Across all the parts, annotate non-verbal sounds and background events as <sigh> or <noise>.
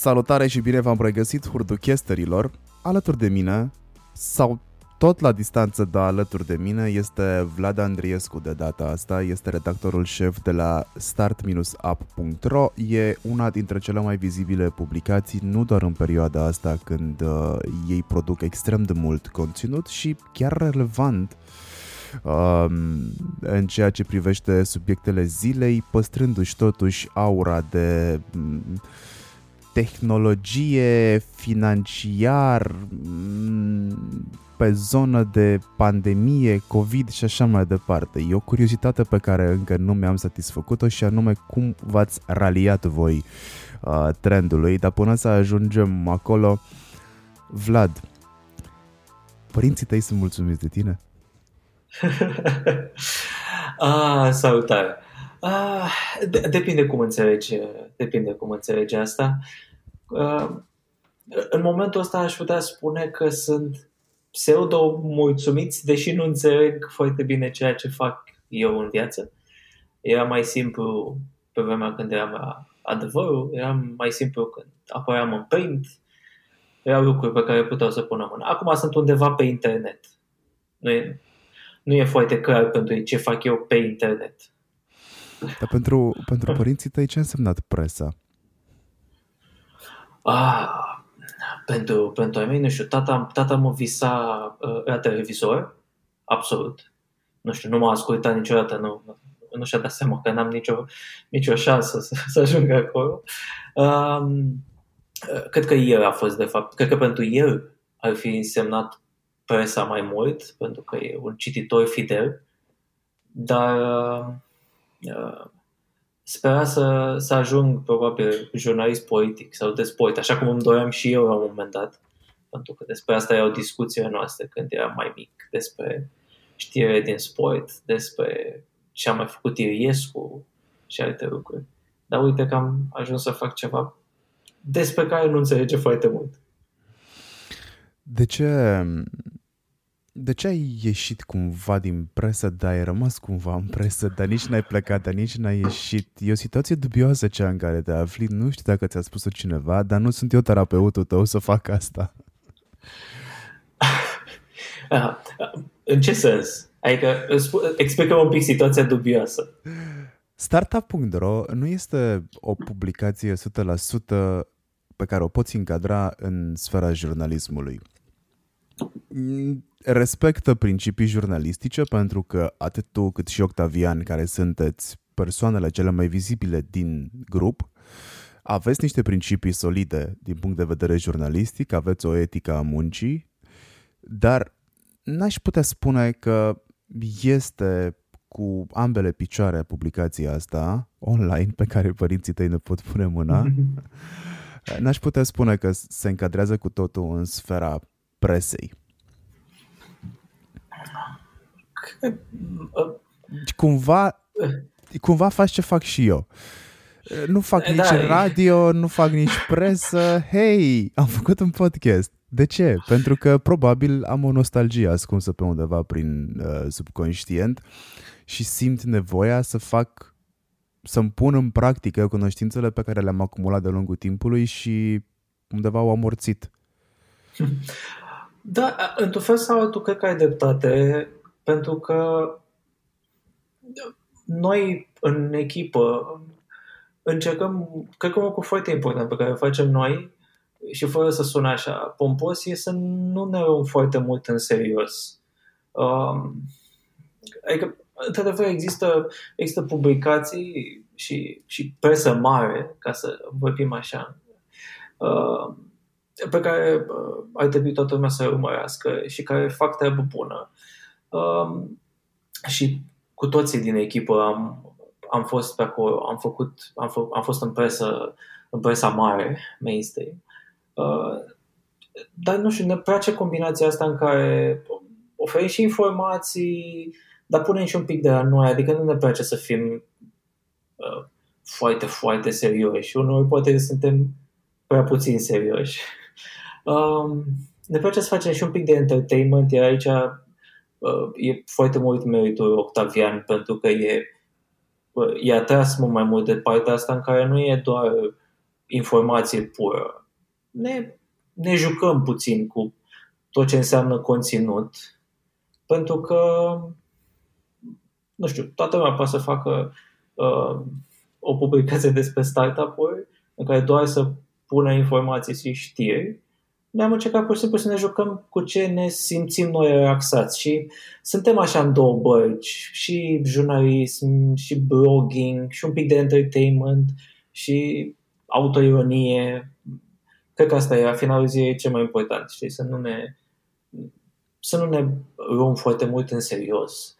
Salutare și bine v-am regăsit hurduchesterilor. Alături de mine, sau tot la distanță, dar alături de mine, este Vlad Andriescu de data asta, este redactorul șef de la start-up.ro. E una dintre cele mai vizibile publicații, nu doar în perioada asta când uh, ei produc extrem de mult conținut și chiar relevant uh, în ceea ce privește subiectele zilei, păstrându-și totuși aura de mm, tehnologie, financiar, mm, pe zonă de pandemie, COVID și așa mai departe. E o curiozitate pe care încă nu mi-am satisfăcut-o și anume cum v-ați raliat voi uh, trendului, dar până să ajungem acolo, Vlad, părinții tăi sunt mulțumiți de tine? <laughs> ah, salutare! Ah, de- depinde cum înțelegi, depinde cum înțelegi asta. Uh, în momentul ăsta aș putea spune că sunt pseudo-mulțumiți, deși nu înțeleg foarte bine ceea ce fac eu în viață. Era mai simplu pe vremea când eram adevărul, era mai simplu când apăream în Paint, erau lucruri pe care puteau să pună mână. Acum sunt undeva pe internet. Nu e, nu e foarte clar pentru ei ce fac eu pe internet. Dar pentru, pentru părinții tăi ce a însemnat presa? Ah, pentru, pentru ai mei, nu știu, tata, tata mă visa uh, la televizor, absolut. Nu știu, nu m-a ascultat niciodată, nu, nu și-a dat seama că n-am nicio, nicio șansă să, să ajung acolo. Um, cred că el a fost, de fapt, cred că pentru el ar fi însemnat presa mai mult, pentru că e un cititor fidel, dar uh, uh, spera să, să ajung probabil jurnalist politic sau de sport, așa cum îmi doream și eu la un moment dat. Pentru că despre asta e o discuție noastră când eram mai mic, despre știre din sport, despre ce a mai făcut Iliescu și alte lucruri. Dar uite că am ajuns să fac ceva despre care nu înțelege foarte mult. De ce de ce ai ieșit cumva din presă, dar ai rămas cumva în presă, dar nici n-ai plecat, dar nici n-ai ieșit? E o situație dubioasă cea în care te afli. Nu știu dacă ți-a spus-o cineva, dar nu sunt eu terapeutul tău să fac asta. <laughs> în ce sens? Adică explică un pic situația dubioasă. Startup.ro nu este o publicație 100% pe care o poți încadra în sfera jurnalismului respectă principii jurnalistice pentru că atât tu cât și Octavian, care sunteți persoanele cele mai vizibile din grup, aveți niște principii solide din punct de vedere jurnalistic, aveți o etică a muncii, dar n-aș putea spune că este cu ambele picioare publicația asta online pe care părinții tăi ne pot pune mâna. <laughs> N-aș putea spune că se încadrează cu totul în sfera presei. Cumva, cumva faci ce fac și eu. Nu fac da, nici radio, nu fac nici presă. Hei, am făcut un podcast. De ce? Pentru că probabil am o nostalgie ascunsă pe undeva prin uh, subconștient și simt nevoia să fac, să-mi pun în practică cunoștințele pe care le-am acumulat de-a lungul timpului și undeva au amorțit. <laughs> Da, într-un fel sau altul, cred că ai dreptate. Pentru că noi în echipă încercăm, cred că un lucru foarte important pe care o facem noi și fără să sună așa pompos, e să nu ne luăm foarte mult în serios. Um, adică, într-adevăr, există, există publicații și, și presă mare, ca să vorbim așa, uh, pe care uh, ar trebui toată lumea să urmărească și care fac treabă bună. Um, și cu toții din echipă am, am fost pe acolo, am, făcut, am, fă, am fost în presă, în presa mare, mainstream. Uh, dar nu știu, ne place combinația asta în care oferim și informații, dar punem și un pic de la noi, adică nu ne place să fim uh, foarte, foarte serioși. Uneori poate suntem prea puțin serioși. Um, ne place să facem și un pic de entertainment, iar aici uh, e foarte mult meritul Octavian pentru că e, uh, e atras mult mai mult de partea asta în care nu e doar informație pură. Ne, ne jucăm puțin cu tot ce înseamnă conținut, pentru că, nu știu, toată lumea poate să facă uh, o publicație despre startup-uri în care doar să pună informații și știri, ne-am încercat pur și simplu să ne jucăm cu ce ne simțim noi relaxați și suntem așa în două bărci, și jurnalism, și blogging, și un pic de entertainment, și autoironie. Cred că asta e, la finalul zilei, e cel mai important, știi, să nu ne, să nu ne luăm foarte mult în serios.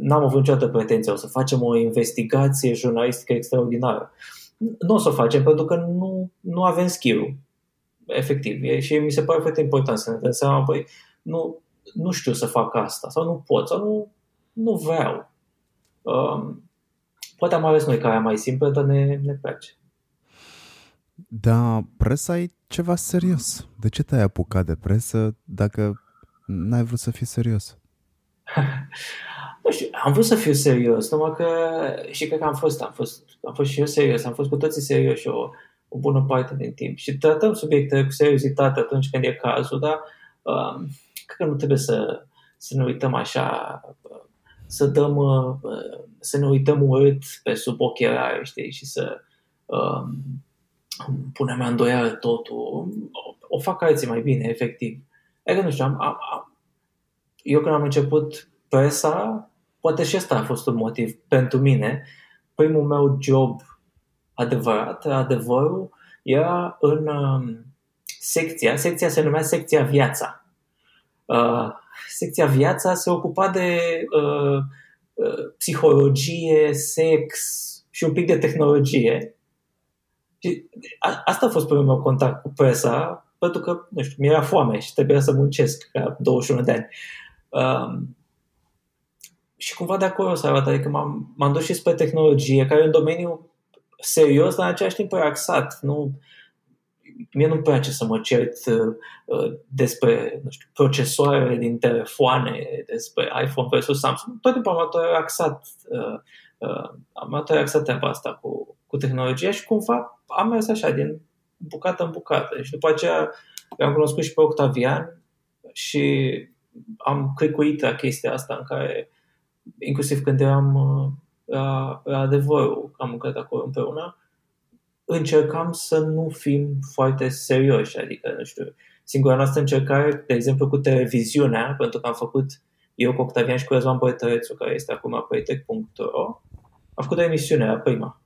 N-am avut niciodată pretenția o să facem o investigație jurnalistică extraordinară. Nu o să o facem pentru că nu, nu avem skill efectiv. E, și mi se pare foarte important să ne dăm seama, băi, nu, nu știu să fac asta sau nu pot sau nu, nu vreau. Um, poate am ales noi care mai simplă, dar ne, ne place. Da, presa e ceva serios. De ce te-ai apucat de presă dacă n-ai vrut să fii serios? <laughs> nu știu, am vrut să fiu serios, numai că și cred că am fost, am fost, am fost și eu serios, am fost cu toții serios o, o bună parte din timp. Și tratăm subiecte cu seriozitate atunci când e cazul, dar uh, cred că nu trebuie să, să ne uităm așa, să dăm, uh, să ne uităm urât pe sub ochelari, știi, și să uh, punem la îndoială totul. O, o fac alții mai bine, efectiv. Adică, nu știu, am, am, am, eu când am început presa, poate și asta a fost un motiv pentru mine. Primul meu job adevărat, adevărul, era în uh, secția, secția se numea secția Viața. Uh, secția Viața se ocupa de uh, uh, psihologie, sex și un pic de tehnologie. Și a, asta a fost primul meu contact cu presa, pentru că, nu știu, mi-era foame și trebuia să muncesc ca 21 de ani. Um, și cumva de acolo s-a arătat, adică m-am, m-am dus și spre tehnologie, care e un domeniu serios, dar în același timp relaxat. Nu, mie nu-mi place să mă cert uh, despre nu știu, procesoare din telefoane, despre iPhone versus Samsung. Tot timpul am luat relaxat, uh, uh, am luat relaxat treaba asta cu, cu tehnologia și cumva am mers așa, din bucată în bucată. Și după aceea am cunoscut și pe Octavian și am clicuit la chestia asta în care, inclusiv când eram uh, la, la adevărul, am lucrat acolo împreună, încercam să nu fim foarte serioși, adică, nu știu, singura noastră încercare, de exemplu, cu televiziunea, pentru că am făcut eu cu Octavian și cu Răzvan Bătărețu, care este acum pe itec.ro, am făcut o emisiune la prima.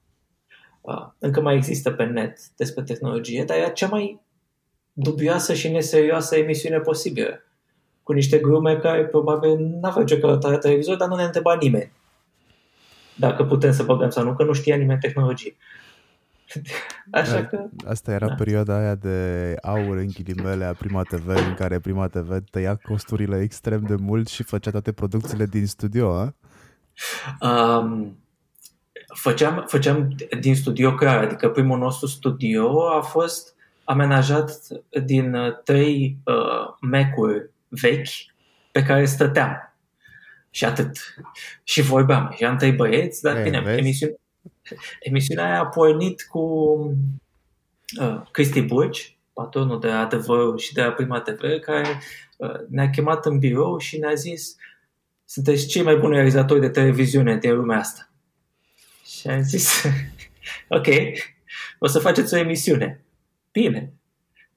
Uh, încă mai există pe net despre tehnologie, dar era cea mai dubioasă și neserioasă emisiune posibilă. Cu niște glume care probabil n-aveau ce căuta la televizor, dar nu ne întreba nimeni dacă putem să băgăm sau nu, că nu știa nimeni tehnologie. <laughs> Așa că... Asta era da. perioada aia de aur în ghilimele a Prima TV, în care Prima TV tăia costurile extrem de mult și făcea toate producțiile din studio, a? Um, făceam, făceam din studio clar, adică primul nostru studio a fost amenajat din uh, trei uh, Mac-uri vechi pe care stăteam. Și atât. Și vorbeam. Și am trei băieți, dar bine, emisiunea, emisiunea aia a pornit cu uh, Cristi Burci, patronul de adevăr și de la Prima TV, care uh, ne-a chemat în birou și ne-a zis sunteți cei mai buni realizatori de televiziune din lumea asta. Și am zis, <laughs> ok, o să faceți o emisiune. Bine.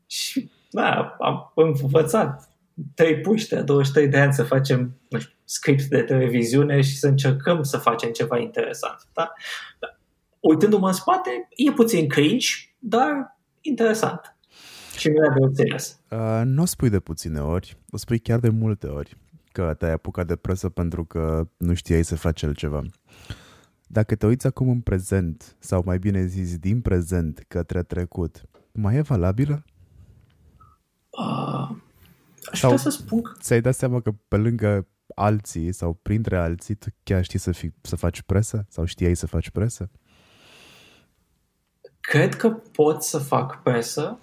Și da, am învățat trei puște a 23 de ani să facem nu știu, script de televiziune și să încercăm să facem ceva interesant. Da? Da. Uitându-mă în spate, e puțin cringe, dar interesant. Și mi-a de înțeles. Uh, nu o spui de puține ori, o spui chiar de multe ori că te-ai apucat de presă pentru că nu știai să faci altceva. Dacă te uiți acum în prezent, sau mai bine zis din prezent către trecut, mai e valabilă? Uh, Aș sau să spun că... Ți-ai dat seama că pe lângă alții sau printre alții tu chiar știi să, fi, să faci presă? Sau știai să faci presă? Cred că pot să fac presă.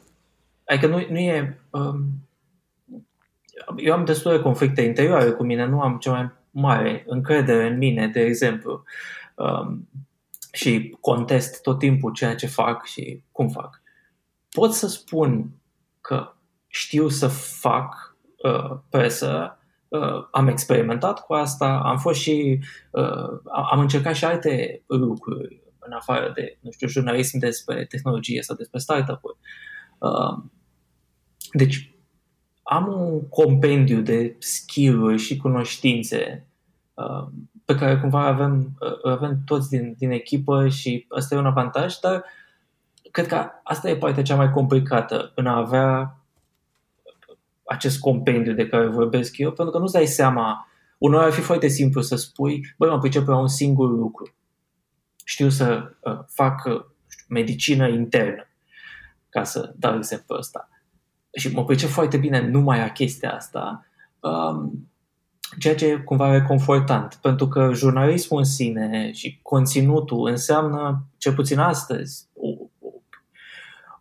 Adică nu, nu e... Um, eu am destul de conflicte interioare cu mine, nu am cea mai mare încredere în mine, de exemplu. Um, și contest tot timpul ceea ce fac și cum fac. pot să spun că știu să fac uh, presă, uh, am experimentat cu asta, am fost și, uh, am încercat și alte lucruri în afară de, nu știu, jurnalism despre tehnologie sau despre startup-uri. Uh, deci, am un compendiu de skill-uri și cunoștințe uh, pe care cumva avem, uh, avem toți din, din echipă și asta e un avantaj, dar cred că asta e partea cea mai complicată în a avea acest compendiu de care vorbesc eu, pentru că nu-ți dai seama, unor ar fi foarte simplu să spui, băi, mă pricep la un singur lucru. Știu să uh, fac uh, știu, medicină internă, ca să dau exemplu ăsta. Și mă pricep foarte bine numai la chestia asta, um, ceea ce e cumva reconfortant, pentru că jurnalismul în sine și conținutul înseamnă, cel puțin astăzi, o,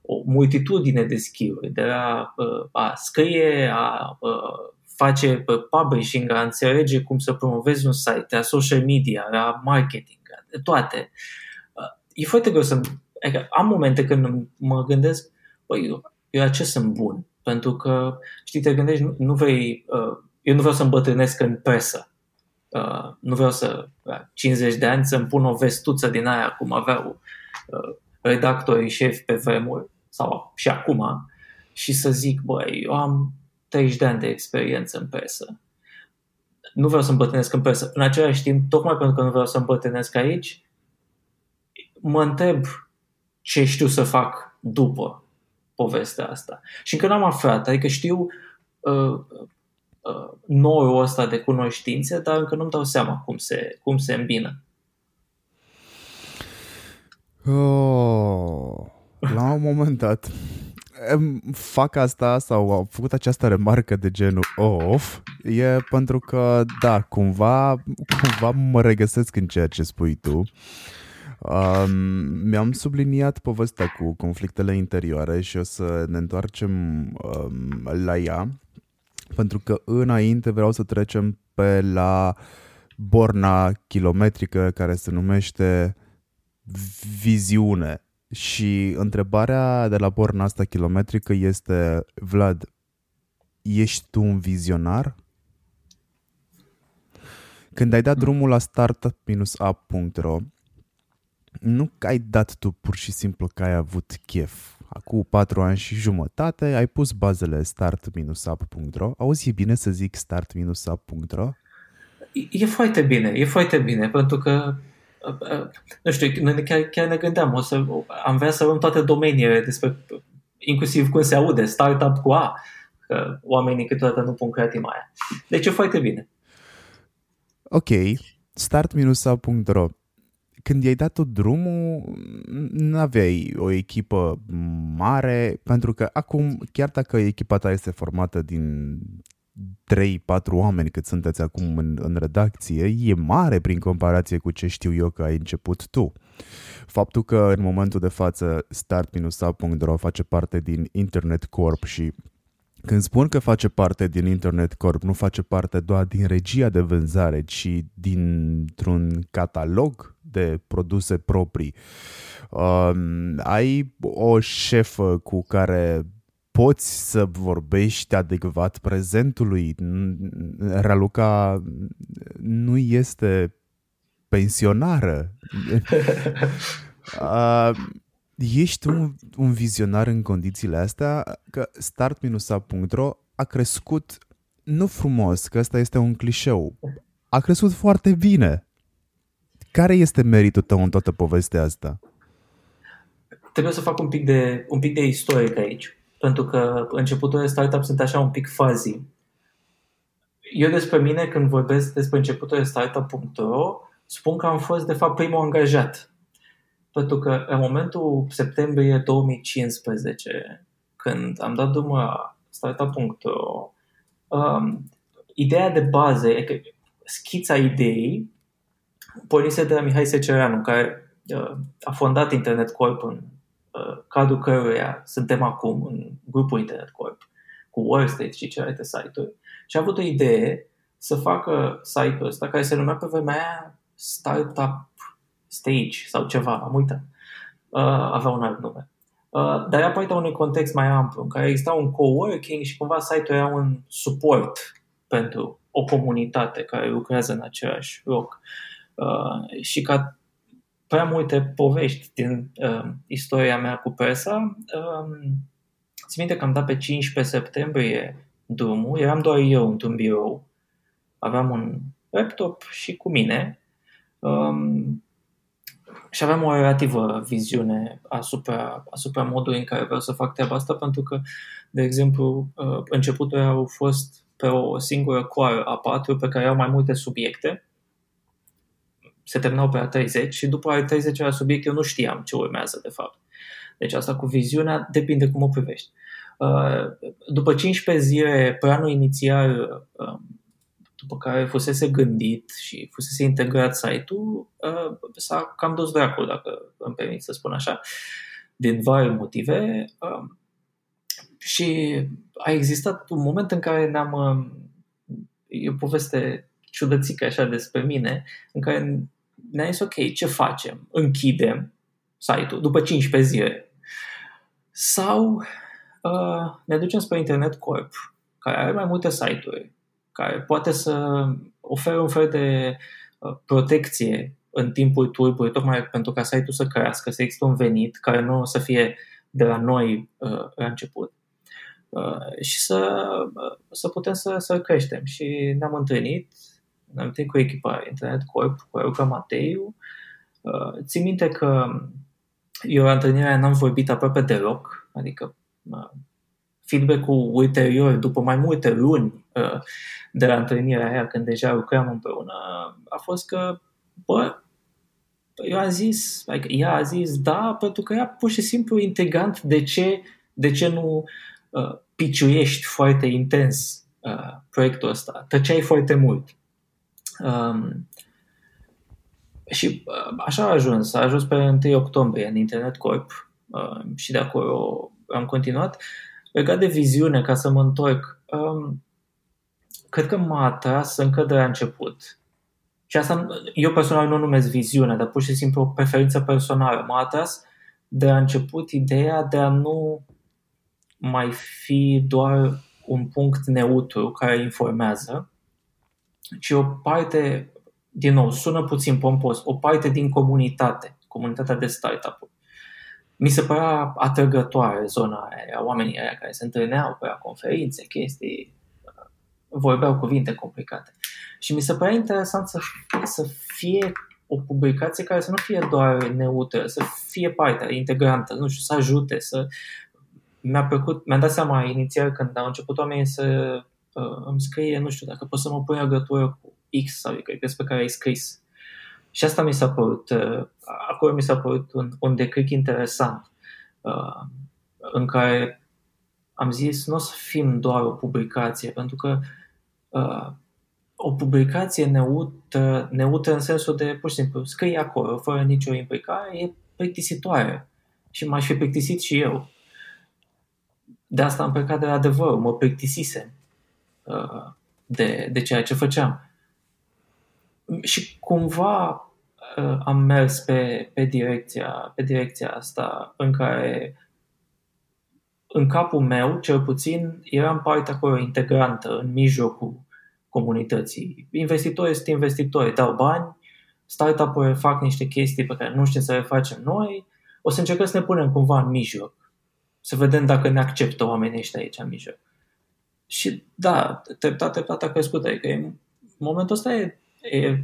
o, o multitudine de skill de la uh, a scrie, a uh, face publishing, a înțelege cum să promovezi un site, a social media, a marketing, de toate. Uh, e foarte greu să... Adică am momente când mă gândesc, băi, eu, eu la ce sunt bun? Pentru că, știi, te gândești, nu, nu vei uh, eu nu vreau să îmbătrânesc în presă. Uh, nu vreau să, la 50 de ani, să-mi pun o vestuță din aia, cum aveau uh, redactorii șefi pe vremuri, sau și acum, și să zic, băi, eu am 30 de ani de experiență în presă. Nu vreau să îmbătrânesc în presă. În același timp, tocmai pentru că nu vreau să îmbătrânesc aici, mă întreb ce știu să fac după povestea asta. Și încă n-am aflat, adică știu uh, uh, norul ăsta de cunoștințe, dar încă nu-mi dau seama cum se, cum se îmbină. Oh, la un moment dat fac asta sau au făcut această remarcă de genul off e pentru că, da, cumva, cumva mă regăsesc în ceea ce spui tu. Um, mi-am subliniat povestea cu conflictele interioare și o să ne întoarcem um, la ea pentru că înainte vreau să trecem pe la borna kilometrică care se numește viziune. Și întrebarea de la borna asta kilometrică este, Vlad, ești tu un vizionar? Când ai dat drumul la startup-up.ro, nu că ai dat tu pur și simplu că ai avut chef acum patru ani și jumătate, ai pus bazele start-up.ro. Auzi, e bine să zic start-up.ro? E foarte bine, e foarte bine, pentru că nu știu, noi chiar, chiar ne gândeam, o să, am vrea să avem toate domeniile despre, inclusiv cum se aude, startup cu A, că oamenii câteodată nu pun creatima aia. Deci e foarte bine. Ok, start-up.ro când i-ai dat tot drumul, nu aveai o echipă mare, pentru că acum, chiar dacă echipa ta este formată din 3-4 oameni cât sunteți acum în, în redacție, e mare prin comparație cu ce știu eu că ai început tu. Faptul că în momentul de față start-up.ro face parte din Internet Corp și când spun că face parte din Internet Corp, nu face parte doar din regia de vânzare, ci dintr-un catalog de produse proprii. Uh, ai o șefă cu care poți să vorbești adecvat prezentului. Raluca nu este pensionară. <laughs> uh, ești un, un vizionar în condițiile astea că start-up.ro a crescut nu frumos, că ăsta este un clișeu, a crescut foarte bine. Care este meritul tău în toată povestea asta? Trebuie să fac un pic de, un pic de istoric aici, pentru că începutul de startup sunt așa un pic fuzzy. Eu despre mine, când vorbesc despre începutul de startup.ro, spun că am fost, de fapt, primul angajat pentru că în momentul septembrie 2015, când am dat drumul la startup.ro, um, ideea de bază, e că schița ideii, pornise de la Mihai Secereanu, care uh, a fondat Internet Corp în uh, cadrul căruia suntem acum în grupul Internet Corp cu Workstate și celelalte site-uri și a avut o idee să facă site-ul ăsta care se numea pe vremea aia Startup Stage sau ceva, am uitat. Uh, avea un alt nume. Uh, dar era partea unui context mai amplu, în care exista un coworking și cumva site-ul era un suport pentru o comunitate care lucrează în același loc. Uh, și ca prea multe povești din uh, istoria mea cu presa, uh, țin minte că am dat pe 15 septembrie drumul, eram doar eu într-un birou, aveam un laptop și cu mine. Um, și aveam o relativă viziune asupra, asupra modului în care vreau să fac treaba asta, pentru că, de exemplu, uh, începutul au fost pe o singură coară a patru pe care au mai multe subiecte. Se terminau pe a 30 și după a 30 la subiect eu nu știam ce urmează de fapt. Deci asta cu viziunea depinde cum o privești. Uh, după 15 zile, planul inițial um, după care fusese gândit și fusese integrat site-ul, uh, s-a cam dus dracul, dacă îmi permit să spun așa, din vari motive. Um, și a existat un moment în care ne-am... Um, e o poveste ciudățică așa despre mine, în care ne-a zis, ok, ce facem? Închidem site-ul după 15 zile. Sau uh, ne ducem spre Internet Corp, care are mai multe site-uri, care poate să ofere un fel de uh, protecție în timpul turbului, tocmai pentru ca site-ul să crească, să există un venit care nu o să fie de la noi uh, la început uh, și să, uh, să putem să, să creștem. Și ne-am întâlnit, ne-am întâlnit cu echipa Internet Corp, cu Euca Mateiu. Uh, țin minte că eu la întâlnirea n-am vorbit aproape deloc, adică uh, feedback-ul ulterior, după mai multe luni uh, de la întâlnirea aia, când deja lucram împreună, a fost că, bă, eu am zis, like, ea a zis da, pentru că ea pur și simplu integrant de ce, de ce nu uh, piciuiești foarte intens uh, proiectul ăsta. Tăceai foarte mult. Um, și uh, așa a ajuns. A ajuns pe 1 octombrie în Internet Corp uh, și de acolo am continuat. Legat de viziune, ca să mă întorc, um, cred că m-a atras încă de la început. Și asta eu personal nu numesc viziune, dar pur și simplu o preferință personală. M-a atras de la început ideea de a nu mai fi doar un punct neutru care informează, ci o parte, din nou, sună puțin pompos, o parte din comunitate, comunitatea de startup-uri. Mi se părea atrăgătoare zona aia, oamenii aia care se întâlneau pe la conferințe, chestii, vorbeau cuvinte complicate. Și mi se părea interesant să, să fie o publicație care să nu fie doar neutră, să fie partea integrantă, nu știu, să ajute, să... Mi-a plăcut, mi-am dat seama inițial când au început oamenii să uh, îmi scrie, nu știu, dacă pot să mă pui legătură cu X sau Y pe care ai scris. Și asta mi s-a părut, uh, acolo mi s-a părut un, un decric interesant, uh, în care am zis, nu o să fim doar o publicație, pentru că uh, o publicație neutră, neutră în sensul de, pur și simplu, scrie acolo, fără nicio implicare, e plictisitoare. Și m-aș fi plictisit și eu. De asta am plecat de la adevăr, mă plictisisem uh, de, de ceea ce făceam. Și cumva uh, am mers pe, pe, direcția, pe direcția asta în care în capul meu, cel puțin, eram parte acolo integrantă, în mijlocul comunității. Investitorii sunt investitori, dau bani, startup-uri fac niște chestii pe care nu știm să le facem noi, o să încercăm să ne punem cumva în mijloc. Să vedem dacă ne acceptă oamenii ăștia aici în mijloc. Și da, treptat, treptat a crescut. Adică în momentul ăsta e, e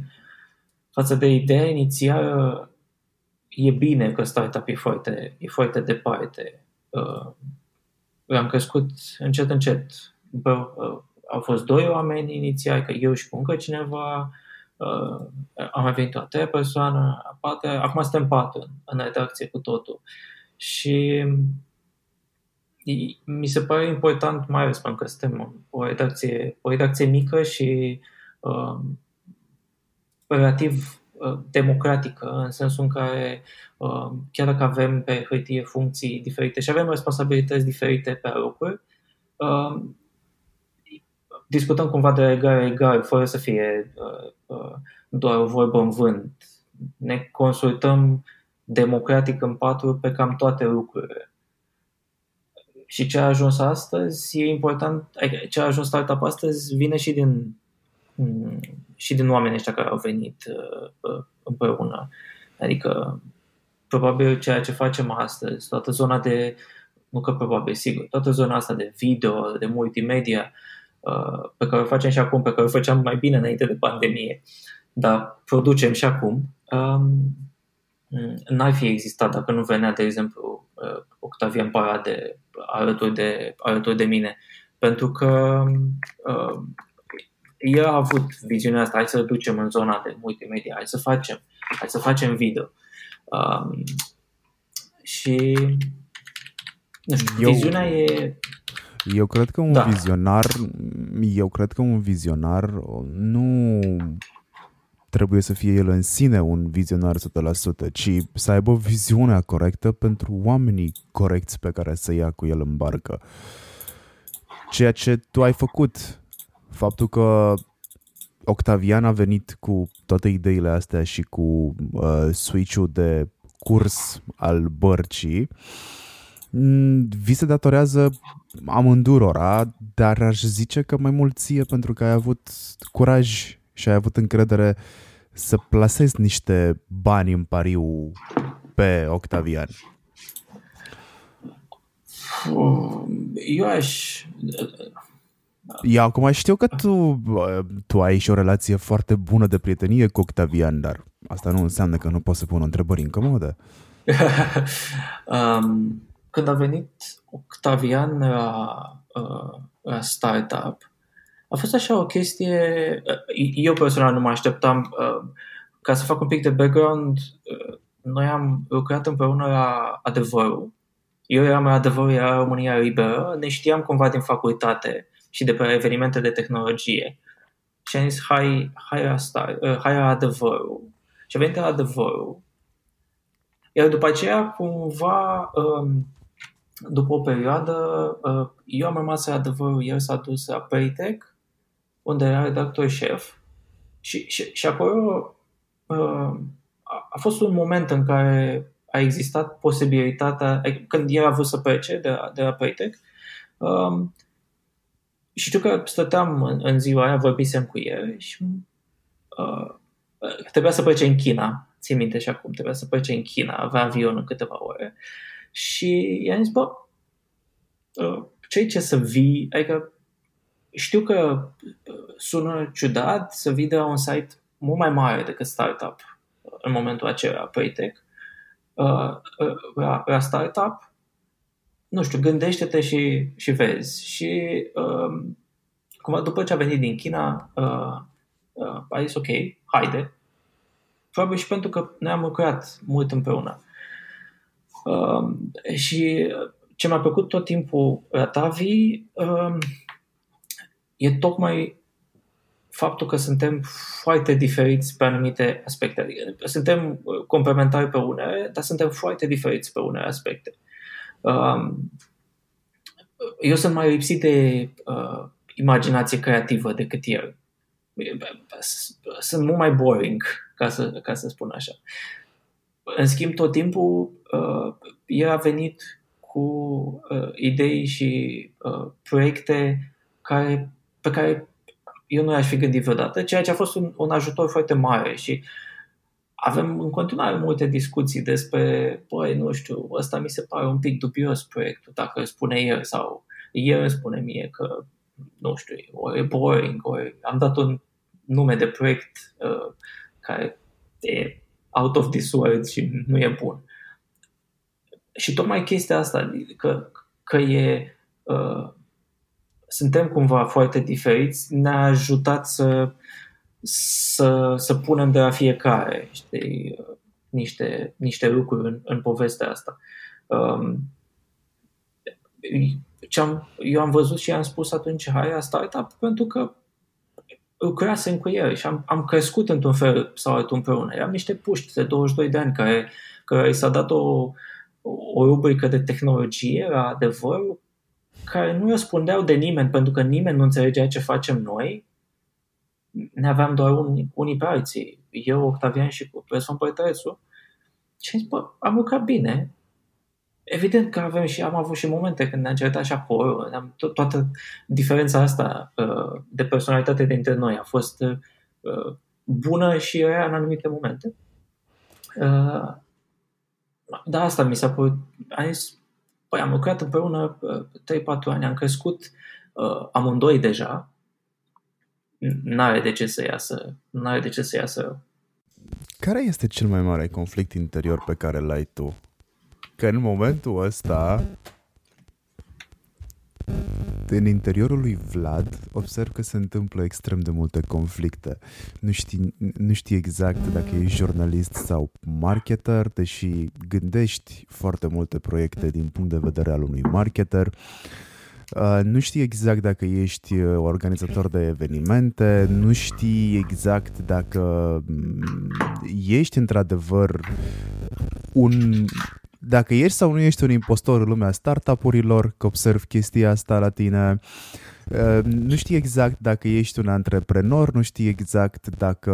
față de ideea inițială e bine că startup e foarte, e foarte departe. Uh, am crescut încet, încet. Bă, uh, au fost doi oameni inițial, că eu și cu încă cineva, uh, am mai venit o a treia persoană, a patra, acum suntem patru în, în redacție cu totul. Și mi se pare important, mai ales pentru că suntem o redacție, o redacție mică și uh, relativ uh, democratică, în sensul în care uh, chiar dacă avem pe hârtie funcții diferite și avem responsabilități diferite pe locuri, uh, discutăm cumva de egal egal, fără să fie uh, uh, doar o vorbă în vânt. Ne consultăm democratic în patru pe cam toate lucrurile. Și ce a ajuns astăzi e important, adică ce a ajuns startup astăzi vine și din, mm, și din oamenii ăștia care au venit uh, uh, împreună. Adică, probabil ceea ce facem astăzi, toată zona de, nu că probabil, sigur, toată zona asta de video, de multimedia, uh, pe care o facem și acum, pe care o făceam mai bine înainte de pandemie, dar producem și acum, um, n-ar fi existat dacă nu venea, de exemplu, Octavian Parade alături de, alături de mine. Pentru că uh, el a avut viziunea asta, hai să ducem în zona de multimedia, hai să facem, hai să facem video. Um, și nu știu, eu, viziunea e eu cred că un da. vizionar eu cred că un vizionar nu trebuie să fie el în sine un vizionar 100%, ci să aibă viziunea corectă pentru oamenii corecți pe care să ia cu el în barcă. Ceea ce tu ai făcut, faptul că Octavian a venit cu toate ideile astea și cu uh, switch-ul de curs al bărcii, mm, vi se datorează amândurora, dar aș zice că mai mult ție pentru că ai avut curaj și ai avut încredere să plasezi niște bani în pariu pe Octavian? Eu aș... Eu acum știu că tu, tu ai și o relație foarte bună de prietenie cu Octavian, dar asta nu înseamnă că nu poți să pun întrebări incomode. <laughs> um, când a venit Octavian la, uh, la startup, a fost așa o chestie, eu personal nu mă așteptam, uh, ca să fac un pic de background, uh, noi am lucrat împreună la Adevărul. Eu eram la Adevărul, era România Liberă, ne știam cumva din facultate și de pe evenimente de tehnologie. Și am zis, hai, hai, la, star, uh, hai la Adevărul. Și a venit la Adevărul. Iar după aceea, cumva, um, după o perioadă, eu am rămas la Adevărul, el s-a dus la Paytech unde era redactor șef. Și, și, și acolo uh, a fost un moment în care a existat posibilitatea, când el a vrut să plece de la, de la Paytech, um, și știu că stăteam în, în ziua aia, vorbisem cu el și uh, trebuia să plece în China, țin minte și acum, trebuia să plece în China, avea avion în câteva ore și i-am zis, bă, uh, ce ce să vii, adică știu că uh, sună ciudat să vii de la un site mult mai mare decât startup în momentul acela, Paytech, uh, uh, la, la startup, nu știu, gândește-te și, și vezi. Și um, cumva după ce a venit din China, uh, uh, a zis ok, haide. Probabil și pentru că noi am lucrat mult împreună. Uh, și ce mi-a plăcut tot timpul la Tavi, uh, e tocmai faptul că suntem foarte diferiți pe anumite aspecte. Adică suntem uh, complementari pe unele, dar suntem foarte diferiți pe unele aspecte. Um, eu sunt mai lipsit de uh, imaginație creativă decât el. Sunt mult mai boring, ca să, ca să spun așa. În schimb, tot timpul uh, el a venit cu uh, idei și uh, proiecte care pe care eu nu i-aș fi gândit vreodată, ceea ce a fost un, un ajutor foarte mare și avem în continuare multe discuții despre, băi, nu știu, ăsta mi se pare un pic dubios proiectul, dacă îl spune el sau el îmi spune mie că, nu știu, ori e boring, ori am dat un nume de proiect uh, care e out of this world și nu e bun. Și tocmai chestia asta, că, că e uh, suntem cumva foarte diferiți, ne-a ajutat să, să, să punem de la fiecare știi, niște, niște lucruri în, în povestea asta. Um, ce am, eu am văzut și am spus atunci, hai la startup, pentru că lucrasem cu el și am, am crescut într-un fel sau altul împreună. Eram niște puști de 22 de ani care, care i s-a dat o, o rubrică de tehnologie la adevărul care nu răspundeau de nimeni, pentru că nimeni nu înțelegea ce facem noi, ne aveam doar unii, unii pe alții, eu, Octavian și cu Preson Pătărețu, și am zis, bă, am lucrat bine, evident că avem și am avut și momente când ne-am certat și acolo. Am, to- toată diferența asta uh, de personalitate dintre noi a fost uh, bună și rea în anumite momente. Uh, da, asta mi s-a părut. Am zis, păi am lucrat împreună uh, 3-4 ani, am crescut uh, amândoi deja. N-are de ce să iasă, n-are de ce să iasă care este cel mai mare conflict interior pe care l-ai tu? Că în momentul ăsta, în interiorul lui Vlad, observ că se întâmplă extrem de multe conflicte. Nu știi, nu știi exact dacă ești jurnalist sau marketer, deși gândești foarte multe proiecte din punct de vedere al unui marketer. Uh, Uh, nu știi exact dacă ești uh, organizator de evenimente, nu știi exact dacă mm, ești într-adevăr un dacă ești sau nu ești un impostor în lumea startup-urilor, că observ chestia asta la tine, uh, nu știi exact dacă ești un antreprenor, nu știi exact dacă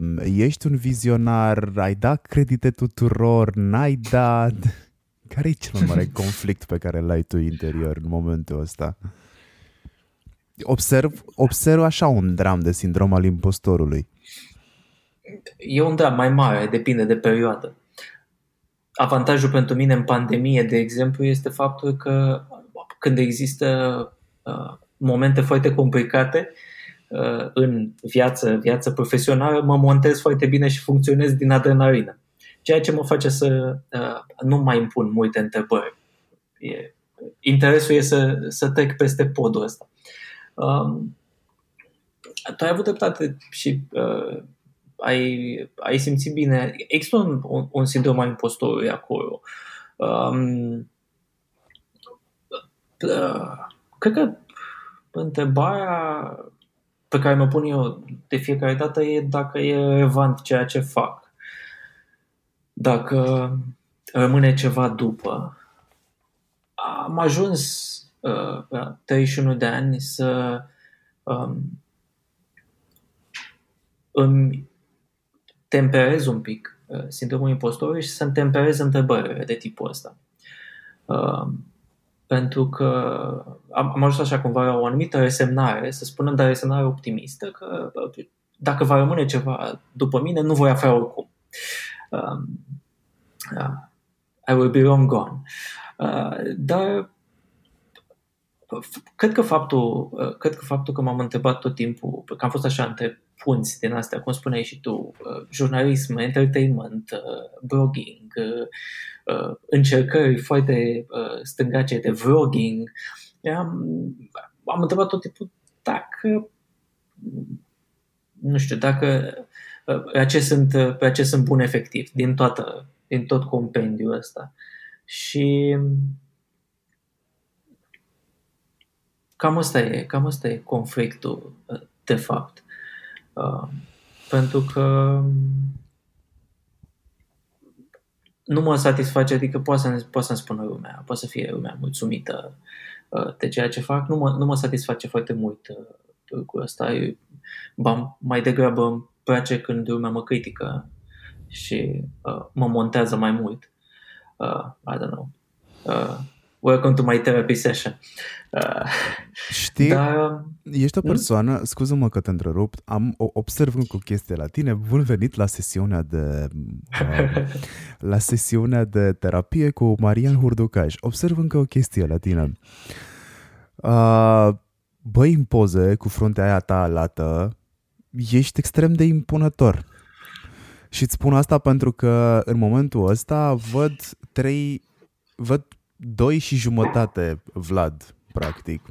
mm, ești un vizionar, ai dat credite tuturor, n-ai dat <laughs> care e cel mai mare <laughs> conflict pe care l-ai tu interior în momentul ăsta? Observ, observ așa un dram de sindrom al impostorului. E un dram mai mare, depinde de perioadă. Avantajul pentru mine în pandemie, de exemplu, este faptul că când există uh, momente foarte complicate uh, în viață, viață profesională, mă montez foarte bine și funcționez din adrenalină ceea ce mă face să uh, nu mai impun multe întrebări. E, interesul e să, să trec peste podul ăsta. Um, tu ai avut dreptate și uh, ai, ai simțit bine. Există un, un, un sindrom al impostorului acolo. Um, uh, cred că întrebarea pe care mă pun eu de fiecare dată e dacă e relevant ceea ce fac. Dacă rămâne ceva după, am ajuns uh, la 31 de ani să um, îmi temperez un pic uh, sindromul impostorului și să-mi temperez întrebările de tipul ăsta. Uh, pentru că am, am ajuns așa cumva la o anumită resemnare, să spunem, dar resemnare optimistă, că uh, dacă va rămâne ceva după mine, nu voi afla oricum. Um, uh, I will be long gone. Uh, dar cred că faptul, uh, cred că faptul că m-am întrebat tot timpul, că am fost așa între punți din astea, cum spuneai și tu, uh, jurnalism, entertainment, uh, blogging, uh, uh, încercări foarte uh, stângace de vlogging, am, am întrebat tot timpul dacă nu știu, dacă pe ce sunt, pe ce sunt bun efectiv din, toată, din tot compendiul ăsta. Și cam asta e, cam asta e conflictul de fapt. Uh, pentru că nu mă satisface, adică poate, să, poate să-mi spună lumea, poate să fie lumea mulțumită uh, de ceea ce fac, nu mă, nu mă satisface foarte mult uh, lucrul ăsta. Eu, mai degrabă place când lumea mă critică și uh, mă montează mai mult. Uh, I don't know. Uh, welcome to my therapy session. Uh, Știi, dar, ești o hmm? persoană, hmm? scuză-mă că te întrerup, am observ încă o chestie la tine, bun venit la sesiunea de uh, la sesiunea de terapie cu Marian Hurducaș. Observ încă o chestie la tine. Uh, băi, în poze, cu fruntea aia ta lată, ești extrem de impunător. Și îți spun asta pentru că în momentul ăsta văd trei, văd doi și jumătate Vlad, practic.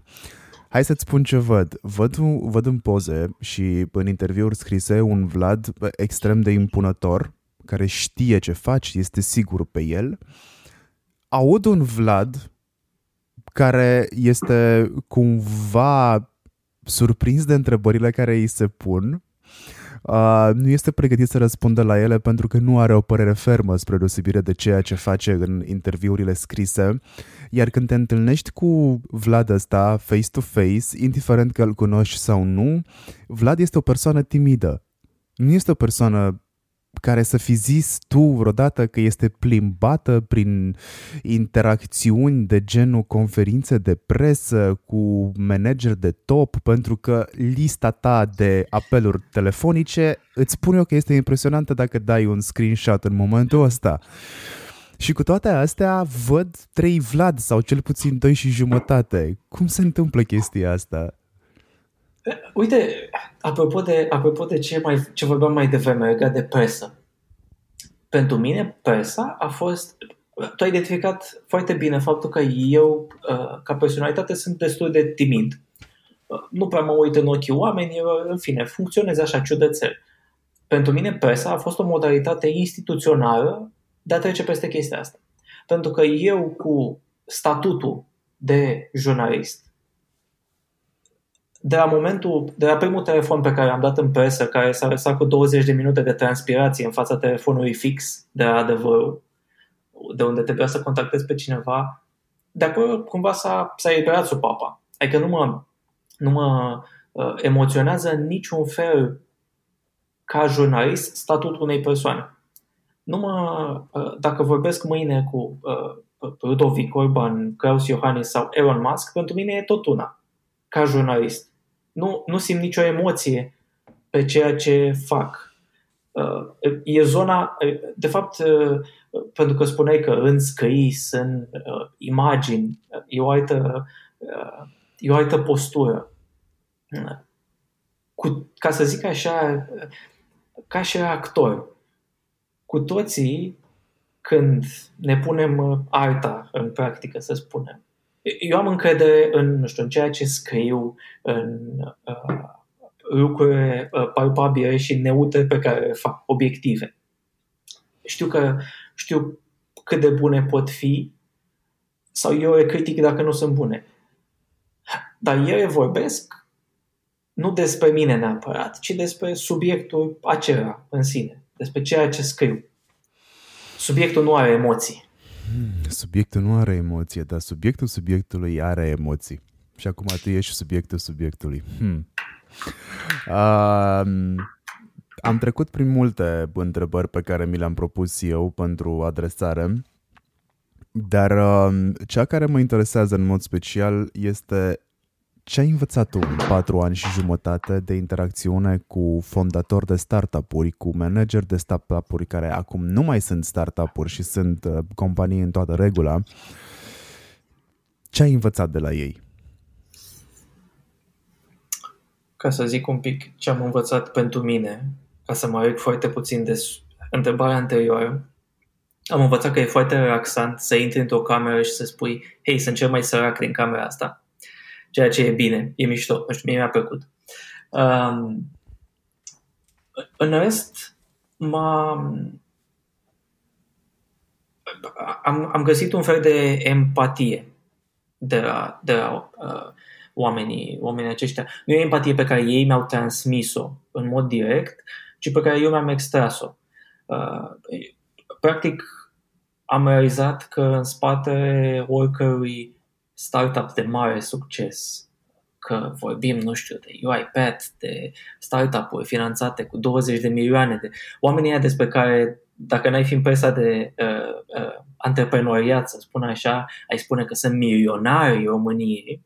Hai să-ți spun ce văd. Văd, văd în poze și în interviuri scrise un Vlad extrem de impunător, care știe ce faci, este sigur pe el. Aud un Vlad care este cumva surprins de întrebările care îi se pun, uh, nu este pregătit să răspundă la ele pentru că nu are o părere fermă spre deosebire de ceea ce face în interviurile scrise. Iar când te întâlnești cu Vlad ăsta face-to-face, indiferent că îl cunoști sau nu, Vlad este o persoană timidă. Nu este o persoană care să fi zis tu vreodată că este plimbată prin interacțiuni de genul conferințe de presă cu manageri de top, pentru că lista ta de apeluri telefonice îți spun eu că este impresionantă dacă dai un screenshot în momentul ăsta. Și cu toate astea văd trei Vlad sau cel puțin doi și jumătate. Cum se întâmplă chestia asta? Uite, apropo de, apropo de ce, mai, ce vorbeam mai devreme legat de presă. Pentru mine, presa a fost... Tu ai identificat foarte bine faptul că eu, uh, ca personalitate, sunt destul de timid. Uh, nu prea mă uit în ochii oamenilor, în fine, funcționez așa ciudățel. Pentru mine, presa a fost o modalitate instituțională de a trece peste chestia asta. Pentru că eu, cu statutul de jurnalist, de la momentul, de la primul telefon pe care am dat în presă, care s-a lăsat cu 20 de minute de transpirație în fața telefonului fix de la adevărul, de unde trebuia să contactez pe cineva, de acolo cumva s-a, s-a eliberat supapa. Adică nu mă, nu mă uh, emoționează în niciun fel ca jurnalist statutul unei persoane. Nu mă, uh, dacă vorbesc mâine cu uh, Ludovic Orban, Klaus Iohannis sau Elon Musk, pentru mine e tot una, ca jurnalist nu, nu simt nicio emoție pe ceea ce fac. Uh, e zona, uh, de fapt, uh, pentru că spuneai că în scris, în imagini, e o altă, e o altă postură. Cu, ca să zic așa, ca și actor, cu toții, când ne punem arta în practică, să spunem, eu am încredere în, nu știu, în ceea ce scriu, în uh, lucruri uh, palpabile și neutre pe care le fac, obiective. Știu că știu cât de bune pot fi sau eu le critic dacă nu sunt bune. Dar ele vorbesc nu despre mine neapărat, ci despre subiectul acela în sine, despre ceea ce scriu. Subiectul nu are emoții. Hmm, subiectul nu are emoție, dar subiectul subiectului are emoții. Și acum tu ești subiectul subiectului. Hmm. Uh, am trecut prin multe întrebări pe care mi le-am propus eu pentru adresare, dar uh, cea care mă interesează în mod special este ce ai învățat tu în patru ani și jumătate de interacțiune cu fondatori de startup-uri, cu manageri de startup-uri care acum nu mai sunt startup-uri și sunt uh, companii în toată regula? Ce ai învățat de la ei? Ca să zic un pic ce am învățat pentru mine, ca să mă aleg foarte puțin de întrebarea anterioară, am învățat că e foarte relaxant să intri într-o cameră și să spui, hei, sunt cel mai sărac din camera asta ceea ce e bine, e mișto, nu știu, mie mi-a plăcut. Um, în rest, m-am, am, am găsit un fel de empatie de la, de la uh, oamenii, oamenii aceștia. Nu e empatie pe care ei mi-au transmis-o în mod direct, ci pe care eu mi-am extras-o. Uh, practic, am realizat că în spatele oricărui startup de mare succes, că vorbim, nu știu, de UiPath, de startup-uri finanțate cu 20 de milioane de oamenii despre care, dacă n-ai fi în presa de uh, uh, antreprenoriat, să spun așa, ai spune că sunt milionari României,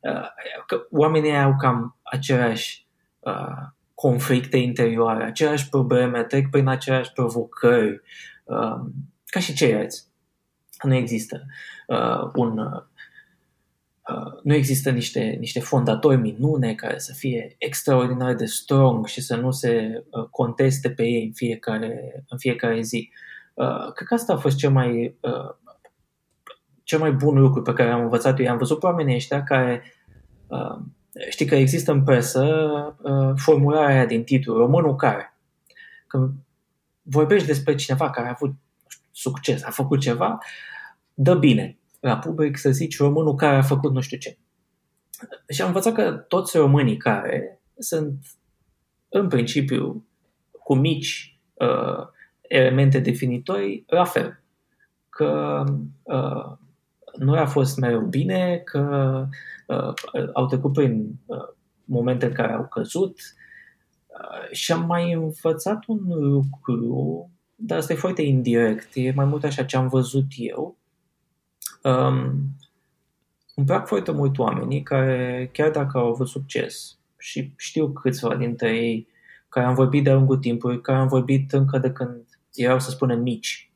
uh, că oamenii au cam aceleași uh, conflicte interioare, aceleași probleme, trec prin aceleași provocări, uh, ca și ceilalți. Nu există uh, un uh, Uh, nu există niște, niște fondatori minune care să fie extraordinar de strong și să nu se uh, conteste pe ei în fiecare, în fiecare zi. Uh, cred că asta a fost cel mai, cel mai bun lucru pe care am învățat eu. Am văzut pe oamenii ăștia care știi că există în presă formularea aia din titlu, românul care. Când vorbești despre cineva care a avut succes, a făcut ceva, dă bine la public să zici românul care a făcut nu știu ce. Și am învățat că toți românii care sunt în principiu cu mici uh, elemente definitorii, la fel. Că uh, nu a fost mereu bine, că uh, au trecut prin uh, momente în care au căzut, Uh, și am mai învățat un lucru, dar asta e foarte indirect, e mai mult așa ce am văzut eu. Um, îmi plac foarte mult oamenii care, chiar dacă au avut succes, și știu câțiva dintre ei care am vorbit de-a lungul timpului, care am vorbit încă de când erau, să spunem, mici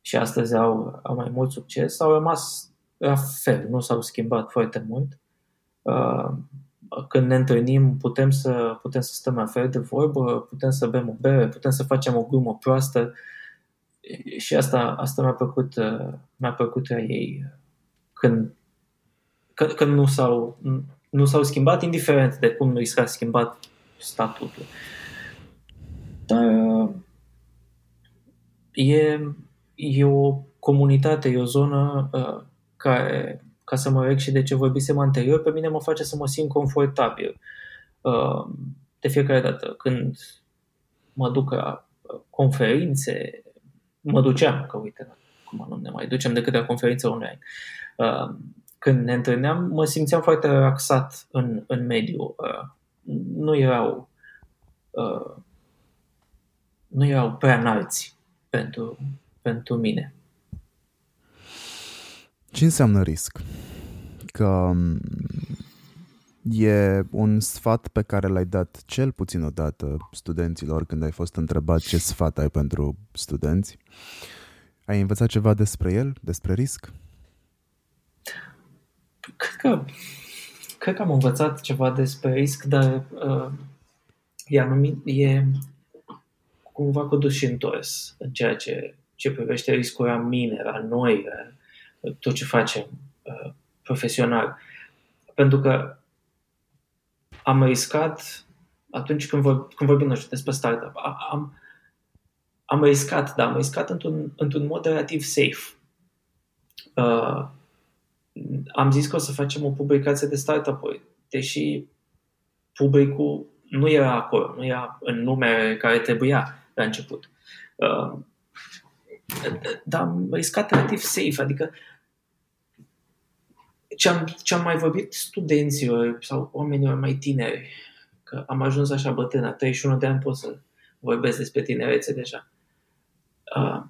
și astăzi au, au mai mult succes, au rămas la fel, nu s-au schimbat foarte mult. Uh, când ne întâlnim, putem să, putem să stăm la fel de vorbă, putem să bem o bere, putem să facem o glumă proastă și asta, asta mi-a plăcut, uh, mi-a plăcut la ei când, când, când nu, s-au, nu s-au schimbat, indiferent de cum nu s-a schimbat statutul. Dar uh, e, e o comunitate, e o zonă uh, care, ca să mă reg și de ce vorbisem anterior, pe mine mă face să mă simt confortabil. Uh, de fiecare dată când mă duc la uh, conferințe, mă duceam, că uite, acum nu ne mai ducem decât la conferințe online. Uh, când ne întâlneam, mă simțeam foarte relaxat în, în mediu. Uh, nu erau uh, nu erau prea înalți pentru, pentru mine. Ce înseamnă risc? Că um, e un sfat pe care l-ai dat cel puțin odată studenților când ai fost întrebat ce sfat ai pentru studenți. Ai învățat ceva despre el, despre risc? Cred că, cred că am învățat ceva despre risc, dar uh, e, anumit, e cumva cu dus și întors în ceea ce, ce privește riscul la mine, la noi, la tot ce facem uh, profesional. Pentru că am riscat atunci când, vor, când vorbim, nu știu, despre startup, am, am riscat, dar am riscat într-un, într-un mod relativ safe. Uh, am zis că o să facem o publicație de startup-uri, deși publicul nu era acolo, nu era în numere care trebuia la început. Uh, dar am riscat relativ safe, adică ce am, ce am mai vorbit studenților sau oamenilor mai tineri, că am ajuns așa bătrân, la 31 de ani pot să vorbesc despre tinerețe deja. Uh,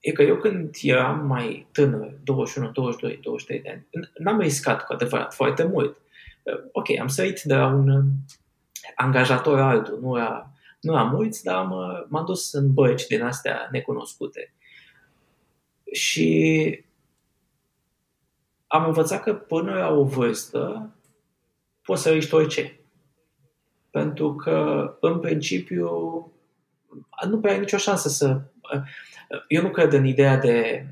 e că eu când eram mai tânăr, 21, 22, 23 de ani, n-am riscat cu adevărat foarte mult. Uh, ok, am sărit de la un angajator altul, nu la, nu la mulți, dar am, m-am dus în băci din astea necunoscute. Și am învățat că până la o vârstă poți să riști orice. Pentru că, în principiu, nu prea ai nicio șansă să... Eu nu cred în ideea de...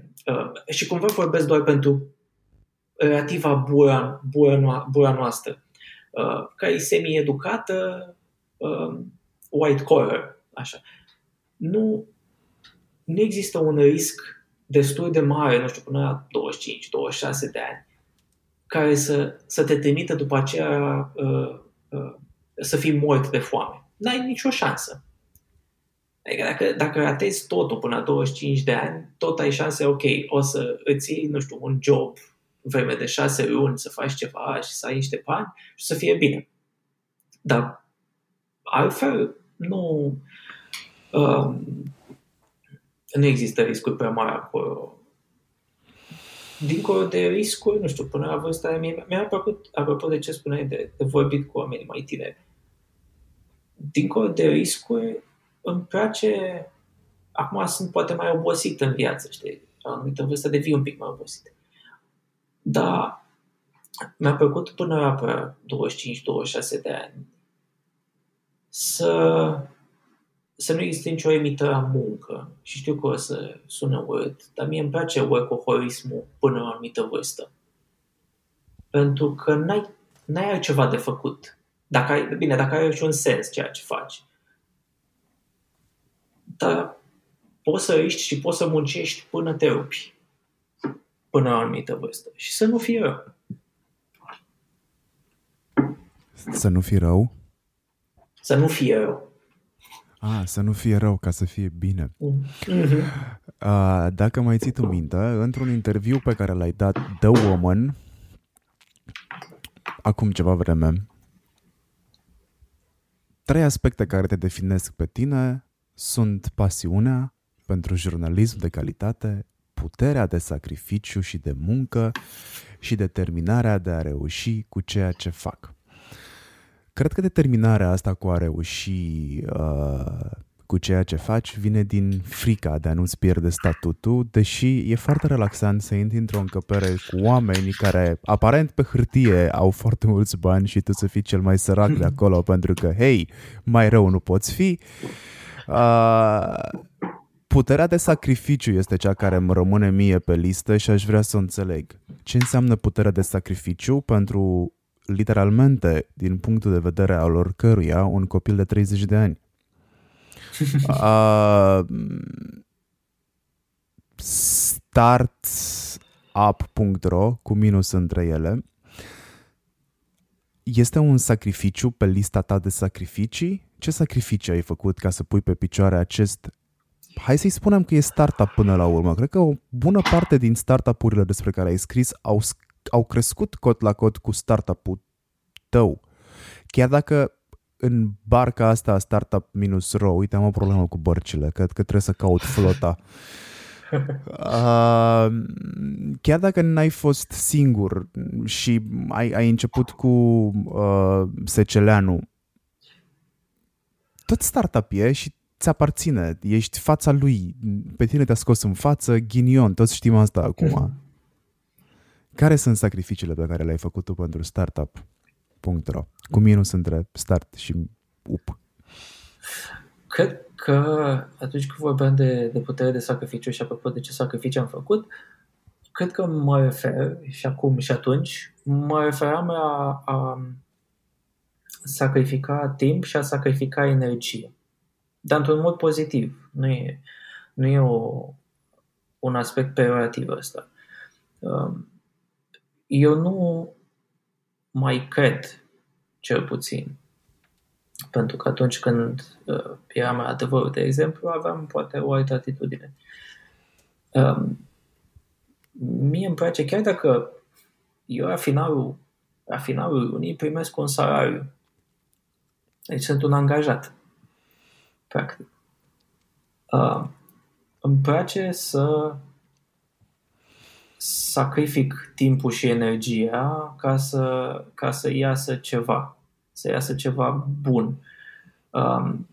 Și cumva vorbesc doar pentru relativa bura, bura, bura noastră, care e semi-educată, white collar, așa. Nu, nu există un risc destul de mare, nu știu, până la 25-26 de ani, care să, să te trimită după aceea uh, uh, să fii mort de foame. N-ai nicio șansă. Adică dacă, dacă ratezi totul până la 25 de ani, tot ai șanse, ok, o să îți iei, nu știu, un job vreme de șase luni, să faci ceva și să ai niște bani și să fie bine. Dar altfel nu... Um, nu există riscuri prea mari acolo. Dincolo de riscuri, nu știu, până la vârsta aia, mi-a, mi-a plăcut, apropo de ce spuneai de, de vorbit cu oameni mai tineri, dincolo de riscuri, îmi place, acum sunt poate mai obosit în viață, știi, la anumită vârstă devii un pic mai obosit. Dar mi-a plăcut până la 25-26 de ani să să nu existe nicio emită la muncă. Și știu că o să sună urât, dar mie îmi place workaholismul până la o anumită vârstă. Pentru că n-ai, n-ai altceva de făcut. Dacă ai, bine, dacă ai și un sens ceea ce faci. Dar poți să riști și poți să muncești până te rupi. Până la o anumită vârstă. Și să nu fie rău. Să nu fie rău? Să nu fie rău. Ah, să nu fie rău, ca să fie bine. Mm-hmm. Uh, dacă mai ții tu minte, într-un interviu pe care l-ai dat The Woman, acum ceva vreme, Trei aspecte care te definesc pe tine sunt pasiunea pentru jurnalism de calitate, puterea de sacrificiu și de muncă și determinarea de a reuși cu ceea ce fac. Cred că determinarea asta cu a reuși uh, cu ceea ce faci vine din frica de a nu-ți pierde statutul, deși e foarte relaxant să intri într-o încăpere cu oameni care aparent pe hârtie au foarte mulți bani și tu să fii cel mai sărac de acolo <laughs> pentru că, hei, mai rău nu poți fi. Uh, puterea de sacrificiu este cea care îmi rămâne mie pe listă și aș vrea să o înțeleg. Ce înseamnă puterea de sacrificiu pentru literalmente, din punctul de vedere al oricăruia, un copil de 30 de ani? <laughs> uh, startup.ro cu minus între ele este un sacrificiu pe lista ta de sacrificii? Ce sacrificii ai făcut ca să pui pe picioare acest hai să-i spunem că e startup până la urmă. Cred că o bună parte din startup-urile despre care ai scris au, au crescut cot la cot cu startup-ul tău. Chiar dacă în barca asta startup minus ro, uite, am o problemă cu bărcile, cred că trebuie să caut flota. Uh, <laughs> chiar dacă n-ai fost singur și ai, ai început cu uh, Seceleanu, tot startup e și ți aparține, ești fața lui, pe tine te-a scos în față, ghinion, toți știm asta acum. <laughs> Care sunt sacrificiile pe care le-ai făcut tu pentru startup? Punct.ro Cu minus între start și up. Cred că atunci când vorbeam de, de putere de sacrificiu și apropo de ce sacrificiu am făcut, cred că mă refer, și acum și atunci, mă referam la a sacrifica timp și a sacrifica energie dar într-un mod pozitiv. Nu e, nu e o, un aspect peorativ ăsta. Um, eu nu mai cred, cel puțin, pentru că atunci când uh, eram adevărul, de exemplu, aveam poate o altă atitudine. Um, mie îmi place, chiar dacă eu la finalul, la finalul lunii primesc un salariu. Deci sunt un angajat practic. Uh, îmi place să sacrific timpul și energia ca să, ca să iasă ceva, să iasă ceva bun. Um,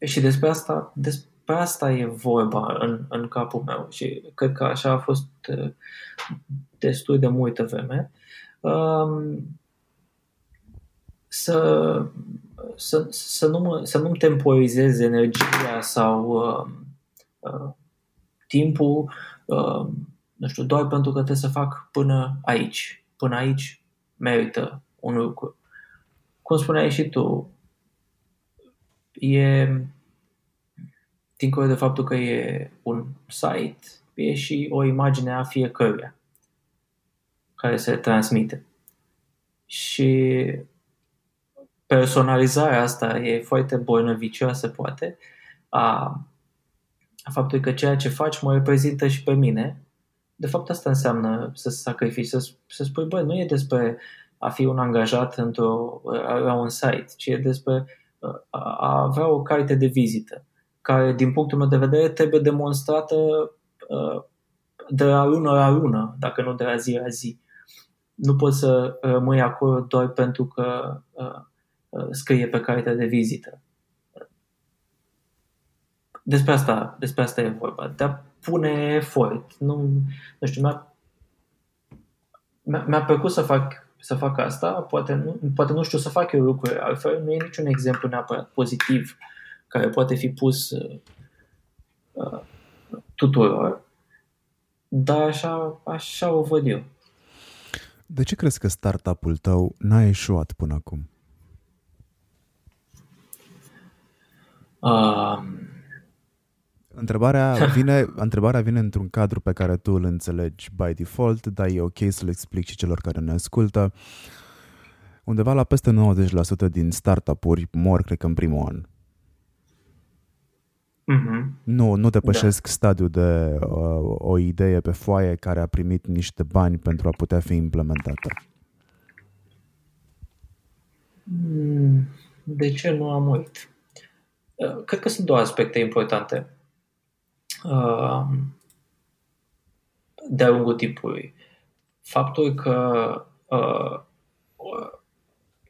și despre asta, despre asta e vorba în, în capul meu și cred că așa a fost uh, destul de multă vreme. Um, să să, să, nu mă, să nu-mi temporizez energia sau uh, uh, timpul, uh, nu știu, doar pentru că trebuie să fac până aici. Până aici merită un lucru. Cum spuneai și tu, e dincolo de faptul că e un site, e și o imagine a fiecăruia care se transmite. Și personalizarea asta e foarte bolnăvicioasă, poate, a, a faptului că ceea ce faci mă reprezintă și pe mine. De fapt, asta înseamnă să sacrifici, să, să spui, băi, nu e despre a fi un angajat într-o, la un site, ci e despre a avea o carte de vizită, care, din punctul meu de vedere, trebuie demonstrată de la lună la lună, dacă nu de la zi la zi. Nu poți să rămâi acolo doar pentru că Uh, scrie pe cartea de vizită. Despre asta, despre asta e vorba. De a pune efort. Nu, nu știu, mi-a, mi-a plăcut să fac, să fac asta, poate nu, poate nu știu să fac eu lucruri altfel, nu e niciun exemplu neapărat pozitiv care poate fi pus uh, uh, tuturor, dar așa, așa o văd eu. De ce crezi că startup-ul tău n-a ieșuat până acum? Uh, Întrebarea <laughs> vine, întrebarea vine într-un cadru pe care tu îl înțelegi by default, dar e ok să-l explic și celor care ne ascultă. Undeva la peste 90% din startup-uri mor, cred că în primul an. Mm-hmm. Nu, nu depășesc da. stadiul de uh, o idee pe foaie care a primit niște bani pentru a putea fi implementată. Mm, de ce nu am uit? Uh, cred că sunt două aspecte importante uh, de-a lungul timpului. Faptul că uh,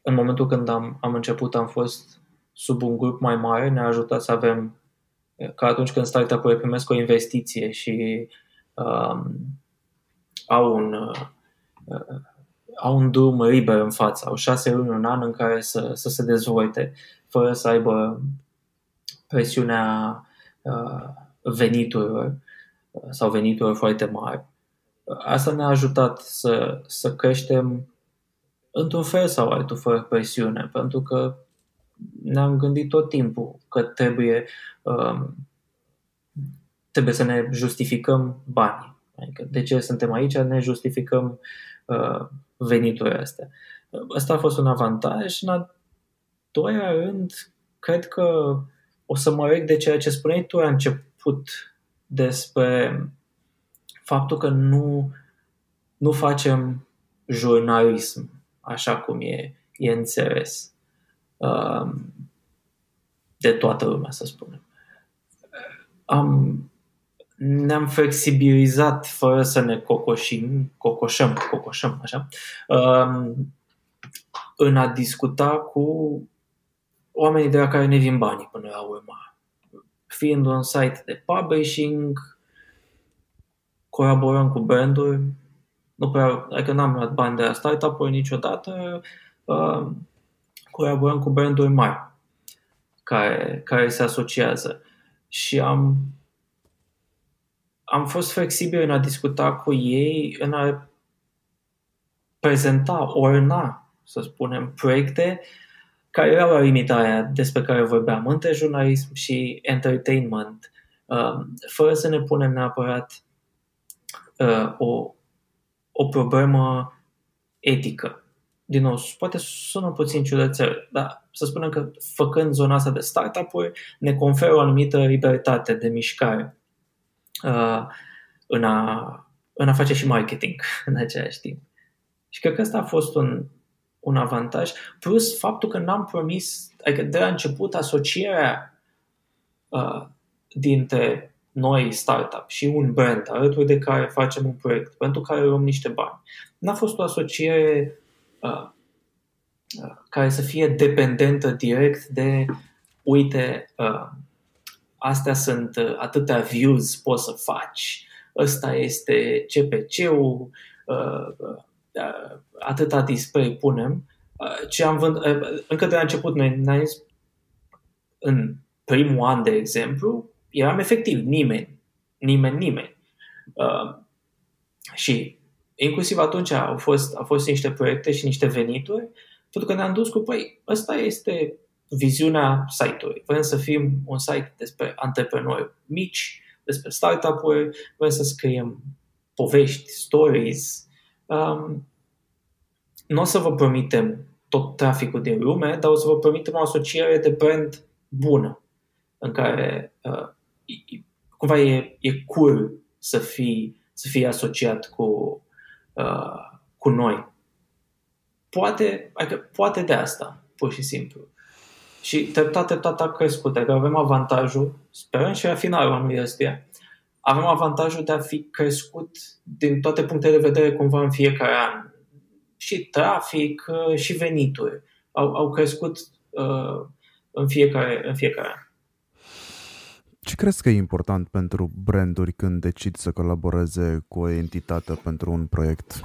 în momentul când am, am început am fost sub un grup mai mare, ne-a ajutat să avem ca atunci când startup-urile primesc o investiție și um, au un uh, au un drum liber în față, au șase luni, un an în care să, să se dezvolte, fără să aibă presiunea uh, veniturilor uh, sau veniturilor foarte mari. Asta ne-a ajutat să, să creștem într-un fel sau altul, fără presiune, pentru că ne-am gândit tot timpul că trebuie, um, trebuie să ne justificăm banii. Adică de ce suntem aici, ne justificăm uh, veniturile astea. Asta a fost un avantaj. În a doilea rând, cred că o să mă reg de ceea ce spuneai tu la început despre faptul că nu, nu facem jurnalism așa cum e, e înțeles um, de toată lumea, să spunem. Am, ne-am flexibilizat fără să ne cocoșim, cocoșăm, cocoșăm, așa, um, în a discuta cu oamenii de la care ne vin banii până la urmă. Fiind un site de publishing, colaborăm cu branduri, nu prea, adică n-am luat bani de la startup-uri niciodată, uh, colaborăm cu branduri mari care, care se asociază. Și am am fost flexibil în a discuta cu ei, în a prezenta, orna, să spunem, proiecte care erau la limita aia despre care vorbeam, între jurnalism și entertainment, um, fără să ne punem neapărat uh, o, o problemă etică. Din nou, poate sună puțin ciudățel, dar să spunem că făcând zona asta de startup-uri, ne conferă o anumită libertate de mișcare uh, în, a, în a face și marketing <laughs> în același timp. Și cred că asta a fost un, un avantaj, plus faptul că n-am promis, adică de la început asocierea uh, dintre noi startup și un brand alături de care facem un proiect pentru care luăm niște bani. N-a fost o asociere uh, uh, care să fie dependentă direct de uite, uh, astea sunt uh, atâtea views poți să faci, ăsta este CPC-ul, uh, uh, atâta display punem. Ce am vând, încă de la început noi ne în primul an, de exemplu, eram efectiv nimeni, nimeni, nimeni. și inclusiv atunci au fost, au fost niște proiecte și niște venituri, pentru că ne-am dus cu, păi, ăsta este viziunea site-ului. Vrem să fim un site despre antreprenori mici, despre startup-uri, vrem să scriem povești, stories. Um, nu o să vă promitem tot traficul din lume, dar o să vă promitem o asociere de brand bună, în care uh, cumva e, e cool să fii, să fii asociat cu, uh, cu noi. Poate, adică, poate de asta, pur și simplu. Și treptat, treptat a crescut. Adică avem avantajul, sperăm și la finalul anului ăstuia, avem avantajul de a fi crescut din toate punctele de vedere cumva în fiecare an. Și trafic uh, și venituri au, au crescut uh, în, fiecare, în fiecare an. Ce crezi că e important pentru branduri când decid să colaboreze cu o entitate pentru un proiect?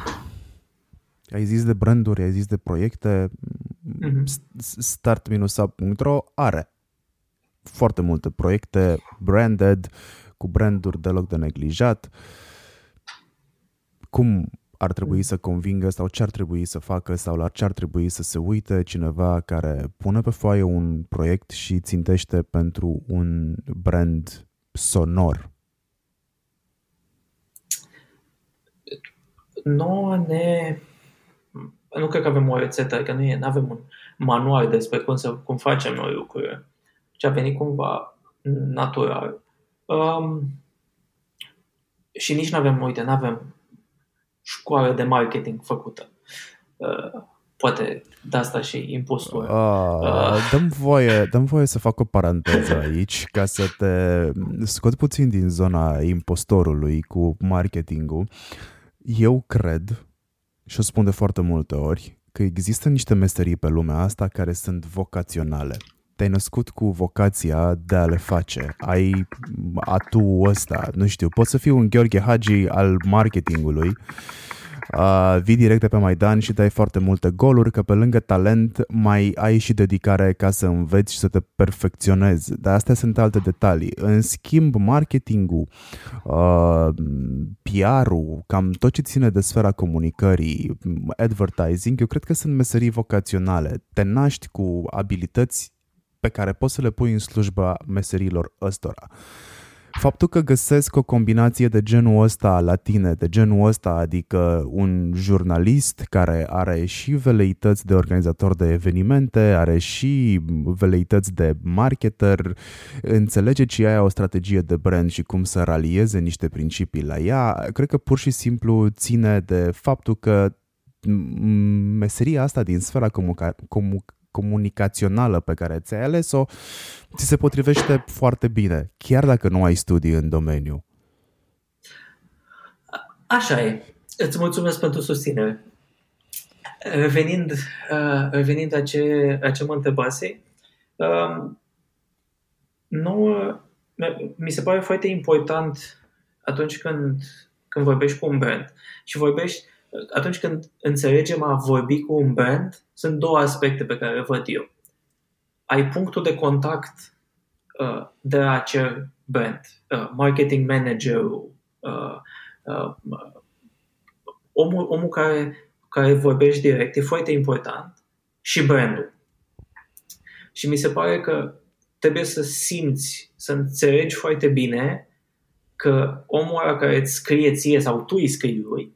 Ai zis de branduri, ai zis de proiecte. Mm-hmm. Start-up.ro are foarte multe proiecte branded, cu branduri deloc de neglijat. Cum ar trebui să convingă sau ce ar trebui să facă sau la ce ar trebui să se uite cineva care pune pe foaie un proiect și țintește pentru un brand sonor? Nu ne nu cred că avem o rețetă, adică nu e, avem un manual despre cum, să, cum facem noi lucrurile. Ce a venit cumva natural. Um, și nici nu avem, uite, nu avem școală de marketing făcută. Uh, poate de asta și impostură. Uh, uh. Dăm, voie, dăm voie să fac o paranteză <laughs> aici ca să te scot puțin din zona impostorului cu marketingul. Eu cred, și o spun de foarte multe ori, că există niște meserii pe lumea asta care sunt vocaționale te-ai născut cu vocația de a le face. Ai atu ăsta, nu știu, poți să fii un Gheorghe Hagi al marketingului, uh, vii direct de pe Maidan și dai foarte multe goluri, că pe lângă talent mai ai și dedicare ca să înveți și să te perfecționezi. Dar astea sunt alte detalii. În schimb, marketingul, uh, PR-ul, cam tot ce ține de sfera comunicării, advertising, eu cred că sunt meserii vocaționale. Te naști cu abilități pe care poți să le pui în slujba meserilor ăstora. Faptul că găsesc o combinație de genul ăsta la tine, de genul ăsta, adică un jurnalist care are și veleități de organizator de evenimente, are și veleități de marketer, înțelege ce aia o strategie de brand și cum să ralieze niște principii la ea, cred că pur și simplu ține de faptul că meseria asta din sfera comunica- comu- comunicațională pe care ți-ai ales-o, ți se potrivește foarte bine, chiar dacă nu ai studii în domeniu. Așa e. Îți mulțumesc pentru susținere. Revenind, uh, revenind la ce, la ce mă întrebase, uh, nouă, mi se pare foarte important atunci când, când vorbești cu un brand și vorbești atunci când înțelegem a vorbi cu un brand, sunt două aspecte pe care le văd eu. Ai punctul de contact uh, de la acel brand, uh, marketing managerul, uh, uh, omul, omul care, care vorbești direct, e foarte important, și brandul. Și mi se pare că trebuie să simți, să înțelegi foarte bine că omul ăla care îți scrie ție sau tu îi scrii lui, Uh,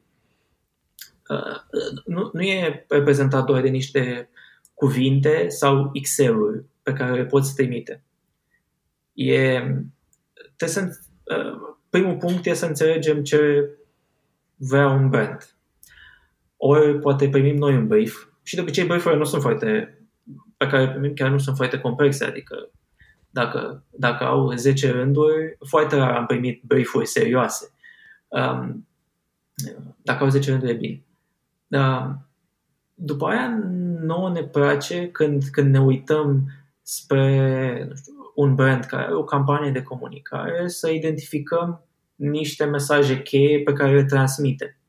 nu, nu e reprezentat doar de niște cuvinte sau Excel-uri pe care le poți trimite. E, să, uh, primul punct e să înțelegem ce vrea un brand. Ori poate primim noi un brief și de obicei brief nu sunt foarte pe care primim chiar nu sunt foarte complexe, adică dacă, dacă au 10 rânduri, foarte rar am primit brief-uri serioase. Um, dacă au 10 rânduri e bine. Da. După aia, nouă ne place când, când ne uităm spre nu știu, un brand care are o campanie de comunicare să identificăm niște mesaje cheie pe care le transmite.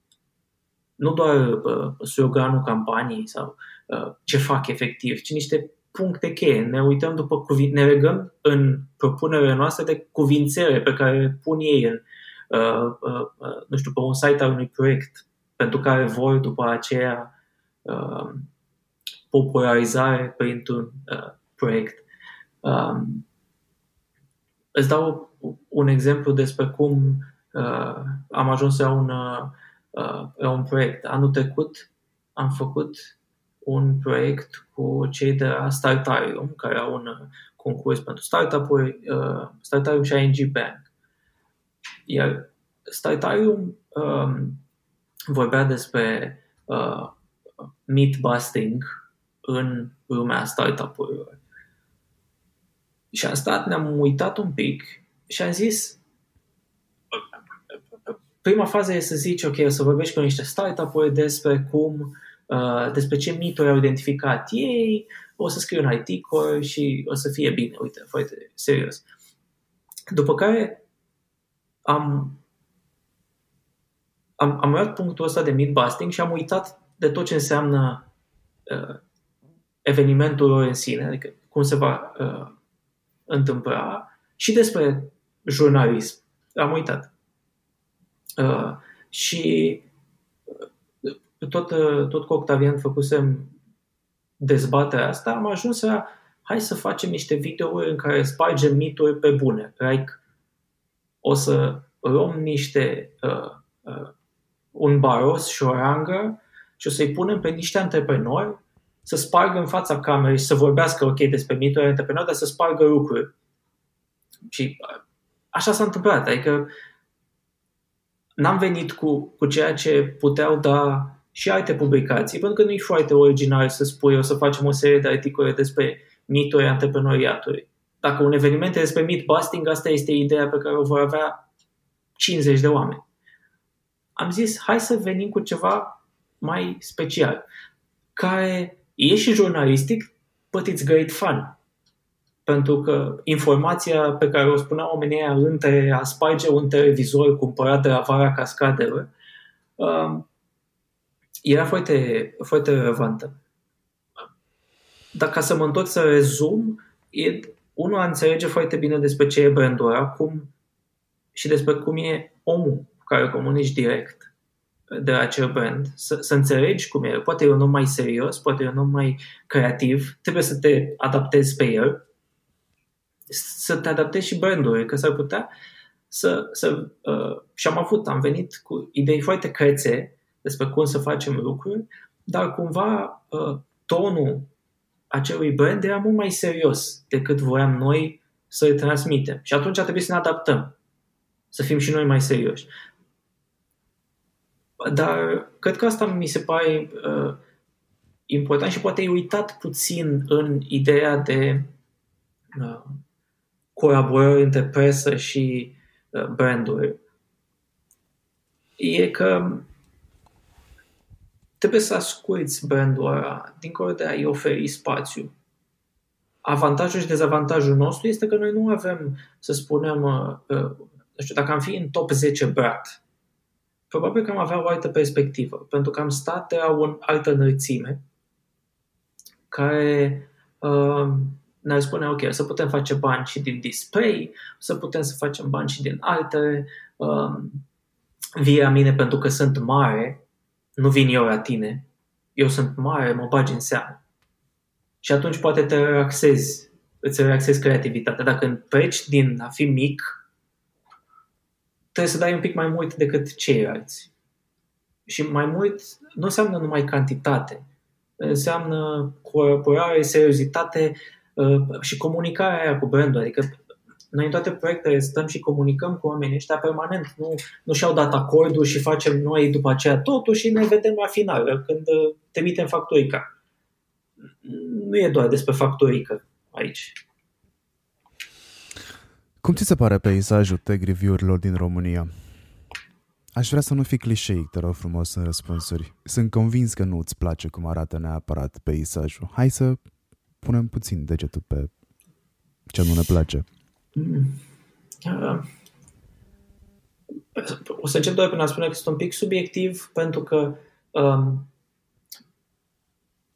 Nu doar uh, sloganul campaniei sau uh, ce fac efectiv, ci niște puncte cheie. Ne uităm după cuvinte, ne regăm în propunerea noastră de cuvințele pe care le pun ei în, uh, uh, uh, nu știu, pe un site al unui proiect pentru care vor după aceea uh, popularizare printr-un uh, proiect. Um, îți dau un exemplu despre cum uh, am ajuns la un, uh, la un proiect. Anul trecut am făcut un proiect cu cei de la Startarium, care au un concurs pentru startup-uri, uh, Startarium și ING Bank. Iar Startarium um, vorbea despre uh, meat busting în lumea startup-urilor. Și am stat, ne-am uitat un pic și am zis prima fază e să zici, ok, o să vorbești cu niște startup-uri despre cum, uh, despre ce mituri au identificat ei, o să scriu un articol și o să fie bine, uite, foarte serios. După care am am, am luat punctul ăsta de mid-busting și am uitat de tot ce înseamnă uh, evenimentul în sine, adică cum se va uh, întâmpla și despre jurnalism. Am uitat. Uh, și uh, tot, uh, tot cu Octavian făcusem dezbaterea asta, am ajuns la hai să facem niște videouri în care spargem mituri pe bune. Like, o să luăm niște uh, uh, un baros și o rangă și o să-i punem pe niște antreprenori să spargă în fața camerei și să vorbească, ok, despre mituri antreprenori, dar să spargă lucruri. Și așa s-a întâmplat. Adică n-am venit cu, cu ceea ce puteau da și alte publicații, pentru că nu e foarte original să spui o să facem o serie de articole despre mituri antreprenoriatului. Dacă un eveniment este despre myth busting, asta este ideea pe care o vor avea 50 de oameni. Am zis, hai să venim cu ceva mai special, care e și jurnalistic, but it's great fun. Pentru că informația pe care o spunea oamenii între a sparge un televizor cumpărat de la vara cascadelor, um, era foarte, foarte relevantă. Dar ca să mă întorc să rezum, e, unul a înțelege foarte bine despre ce e brandul acum și despre cum e omul cu care comunici direct de acel brand. Să, să înțelegi cum e. Poate e un om mai serios, poate e un om mai creativ, trebuie să te adaptezi pe el, să te adaptezi și brandului, că s-ar putea să... să uh, și am avut, am venit cu idei foarte crețe despre cum să facem lucruri, dar cumva uh, tonul acelui brand era mult mai serios decât voiam noi să îl transmitem. Și atunci a trebuit să ne adaptăm, să fim și noi mai serioși. Dar cred că asta mi se pare uh, important și poate ai uitat puțin în ideea de uh, colaborări între presă și uh, branduri. E că trebuie să asculți brandul ăla, dincolo de a-i oferi spațiu. Avantajul și dezavantajul nostru este că noi nu avem, să spunem, uh, uh, nu știu, dacă am fi în top 10 brand, probabil că am avea o altă perspectivă, pentru că am stat la o altă înălțime care uh, ne-ar spune, ok, să putem face bani și din display, să putem să facem bani și din alte, uh, via mine pentru că sunt mare, nu vin eu la tine, eu sunt mare, mă bagi în seamă. Și atunci poate te relaxezi, îți relaxezi creativitatea. Dacă pleci din a fi mic, trebuie să dai un pic mai mult decât ceilalți. Și mai mult nu înseamnă numai cantitate, înseamnă colaborare, seriozitate uh, și comunicarea aia cu brandul. Adică noi în toate proiectele stăm și comunicăm cu oamenii ăștia permanent. Nu, nu și-au dat acordul și facem noi după aceea totul și ne vedem la final, când uh, trimitem factorica. Nu e doar despre factorică aici. Cum ți se pare peisajul tag review-urilor din România? Aș vrea să nu fii clișeic, te rog frumos, în răspunsuri. Sunt convins că nu îți place cum arată neapărat peisajul. Hai să punem puțin degetul pe ce nu ne place. O să încep doar prin a spune că sunt un pic subiectiv, pentru că um,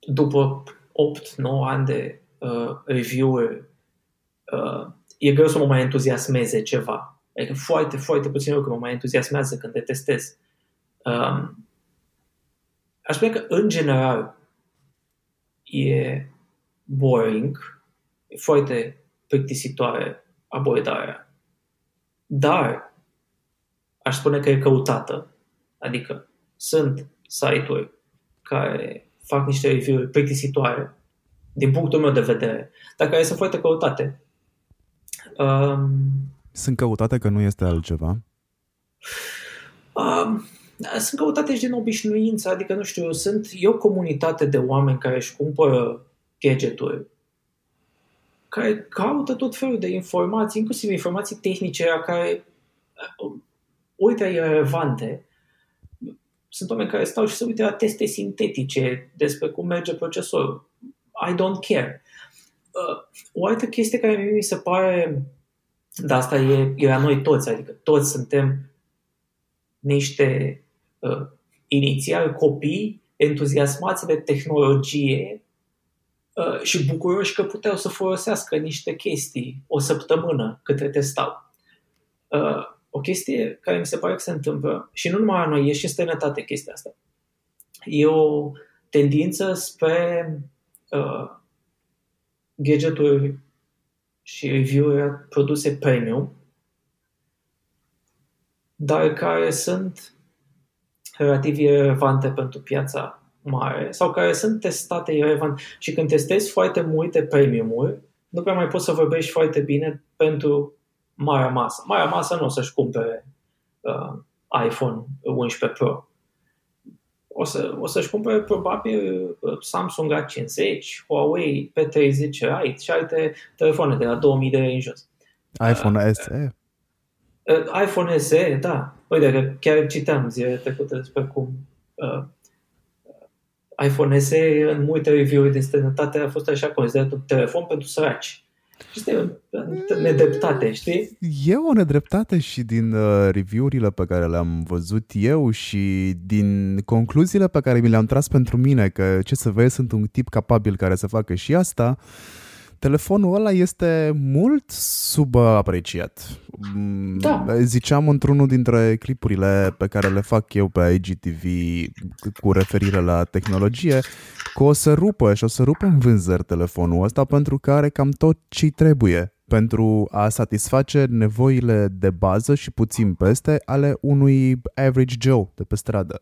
după 8-9 ani de uh, review-uri, uh, e greu să mă mai entuziasmeze ceva. Adică foarte, foarte puțin lucruri mă mai entuziasmează când te testez. Um, aș spune că, în general, e boring, e foarte plictisitoare abordarea. Dar aș spune că e căutată. Adică sunt site-uri care fac niște review-uri plictisitoare din punctul meu de vedere, dar care sunt foarte căutate. Um, sunt căutate că nu este altceva? Um, sunt căutate și din obișnuință, adică, nu știu, sunt e o comunitate de oameni care își cumpără gadgeturi care caută tot felul de informații, inclusiv informații tehnice care uite relevante. Sunt oameni care stau și se uită la teste sintetice despre cum merge procesorul. I don't care. Uh, o altă chestie care mi se pare, dar asta e, e la noi toți, adică toți suntem niște uh, inițial copii entuziasmați de tehnologie Uh, și bucuroși că puteau să folosească niște chestii o săptămână cât le testau. Uh, o chestie care mi se pare că se întâmplă, și nu numai la noi, e și în străinătate chestia asta. E o tendință spre uh, gadgeturi și review-uri produse premium, dar care sunt relativ relevante pentru piața mare sau care sunt testate irrelevant. Și când testezi foarte multe premium-uri, nu prea mai poți să vorbești foarte bine pentru marea masă. Marea masă nu o să-și cumpere uh, iPhone 11 Pro. O, să, o să-și cumpere probabil uh, Samsung A50, Huawei P30 Lite și alte telefoane de la 2000 de lei în jos. iPhone uh, SE? Uh, iPhone SE, da. Uite, că chiar citeam zilele trecute despre cum uh, iPhone SE în multe review-uri din străinătate a fost așa considerat un telefon pentru săraci. Este o nedreptate, știi? E o nedreptate și din uh, review-urile pe care le-am văzut eu și din concluziile pe care mi le-am tras pentru mine, că ce să vezi, sunt un tip capabil care să facă și asta, telefonul ăla este mult subapreciat. Mm, da. Ziceam într-unul dintre clipurile pe care le fac eu pe IGTV cu referire la tehnologie că o să rupă și o să rupă în vânzări telefonul ăsta pentru că are cam tot ce trebuie pentru a satisface nevoile de bază și puțin peste ale unui average Joe de pe stradă.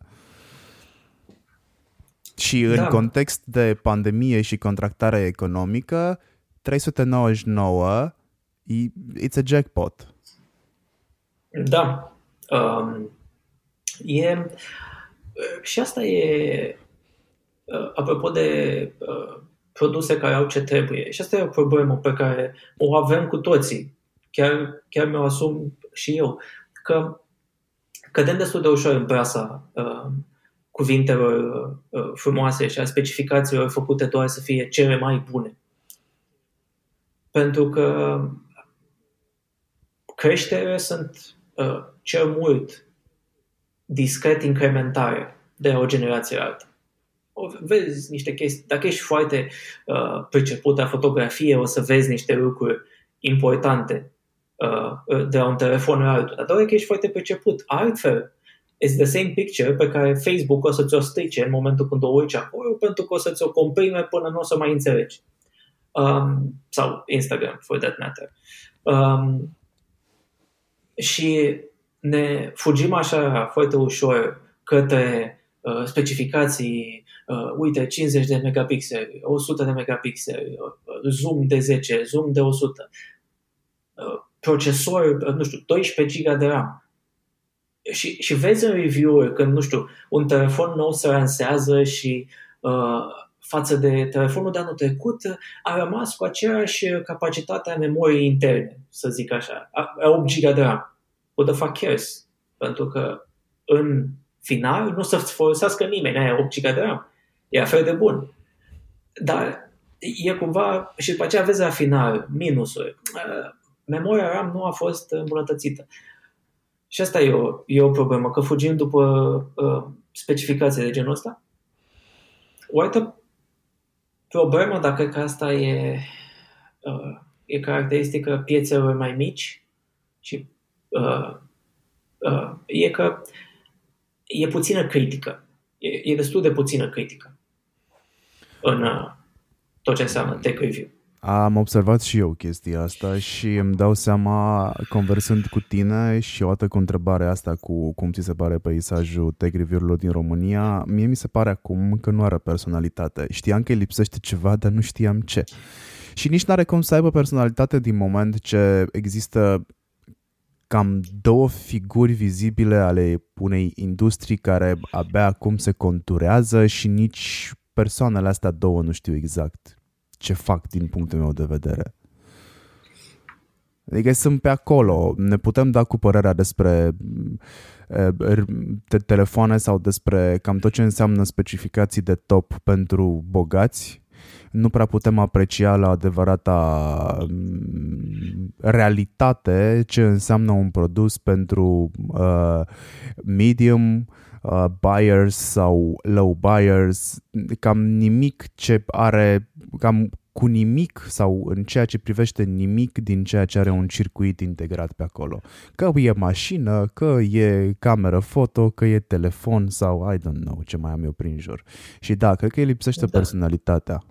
Și în da. context de pandemie și contractare economică, 399 it's a jackpot. Da. Um, e, și asta e uh, apropo de uh, produse care au ce trebuie. Și asta e o problemă pe care o avem cu toții. Chiar, chiar mi-o asum și eu. Că cădem destul de ușor în prasa uh, cuvintelor uh, frumoase și a specificațiilor făcute doar să fie cele mai bune. Pentru că creșterile sunt uh, cel mult discret incrementare de o generație alta. O, vezi niște chestii. Dacă ești foarte uh, priceput la fotografie, o să vezi niște lucruri importante uh, de la un telefon la altul. Dar doar că ești foarte priceput. Altfel, it's the same picture pe care Facebook o să ți-o strice în momentul când o uiți acolo, pentru că o să ți-o comprime până nu o să mai înțelegi. Um, sau Instagram, for that matter. Um, și ne fugim așa foarte ușor către uh, specificații, uh, uite, 50 de megapixeli, 100 de megapixeli, uh, zoom de 10, zoom de 100, uh, procesor, uh, nu știu, 12 GB de RAM. Și, și vezi în review-uri când, nu știu, un telefon nou se lansează și uh, față de telefonul de anul trecut a rămas cu aceeași capacitate a memoriei interne, să zic așa, a 8 GB de RAM who the fuck cares? Pentru că în final nu să-ți folosească nimeni aia 8 GB de RAM. E la fel de bun. Dar e cumva, și după aceea vezi la final minusuri. Memoria RAM nu a fost îmbunătățită. Și asta e o, e o problemă, că fugim după uh, specificații de genul ăsta. O altă problemă, dacă că asta e, uh, e caracteristică piețelor mai mici și uh, uh, e că e puțină critică. E, e destul de puțină critică în uh, tot ce înseamnă tech review. Am observat și eu chestia asta și îmi dau seama, conversând cu tine și o dată cu întrebarea asta cu cum ți se pare peisajul tech review-urilor din România, mie mi se pare acum că nu are personalitate. Știam că îi lipsește ceva, dar nu știam ce. Și nici nu are cum să aibă personalitate din moment ce există cam două figuri vizibile ale unei industrii care abia acum se conturează și nici persoanele astea două nu știu exact ce fac din punctul meu de vedere. Adică sunt pe acolo, ne putem da cu părerea despre te- telefoane sau despre cam tot ce înseamnă specificații de top pentru bogați, nu prea putem aprecia la adevărata mm, realitate ce înseamnă un produs pentru uh, medium uh, buyers sau low buyers, cam nimic ce are, cam cu nimic sau în ceea ce privește nimic din ceea ce are un circuit integrat pe acolo. Că e mașină, că e cameră foto, că e telefon sau I don't know ce mai am eu prin jur. Și da, cred că îi lipsește da. personalitatea.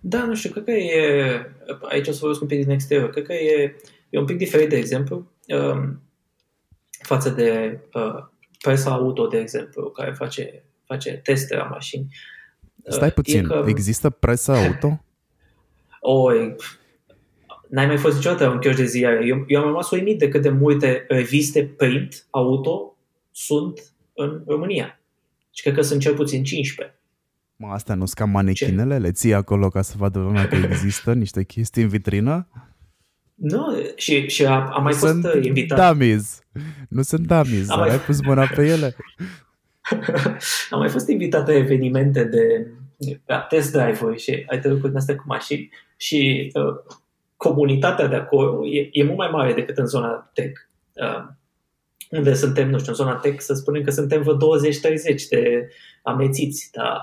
Da, nu știu, cred că e, aici o să vorbesc un pic din exterior, cred că e, e un pic diferit, de exemplu, um, față de uh, presa auto, de exemplu, care face, face teste la mașini. Uh, Stai puțin, că... există presa auto? <laughs> O, n-ai mai fost niciodată un chioș de ziare. Eu, eu am rămas uimit de cât de multe reviste print auto sunt în România. Și cred că sunt cel puțin 15. Mă, astea nu sunt ca manechinele? Le ții acolo ca să vadă lumea că există niște chestii în vitrină? Nu, și, și a, a mai sunt fost uh, invitat. dummies. Nu sunt dummies, dar mai... ai pus mâna pe ele. <laughs> am mai fost invitat la evenimente de la test drive-uri și ai trecut în astea cu mașini și uh, comunitatea de acolo e, e mult mai mare decât în zona tech. Uh, unde suntem, nu știu, în zona tech, să spunem că suntem vreo 20-30 de amețiți, dar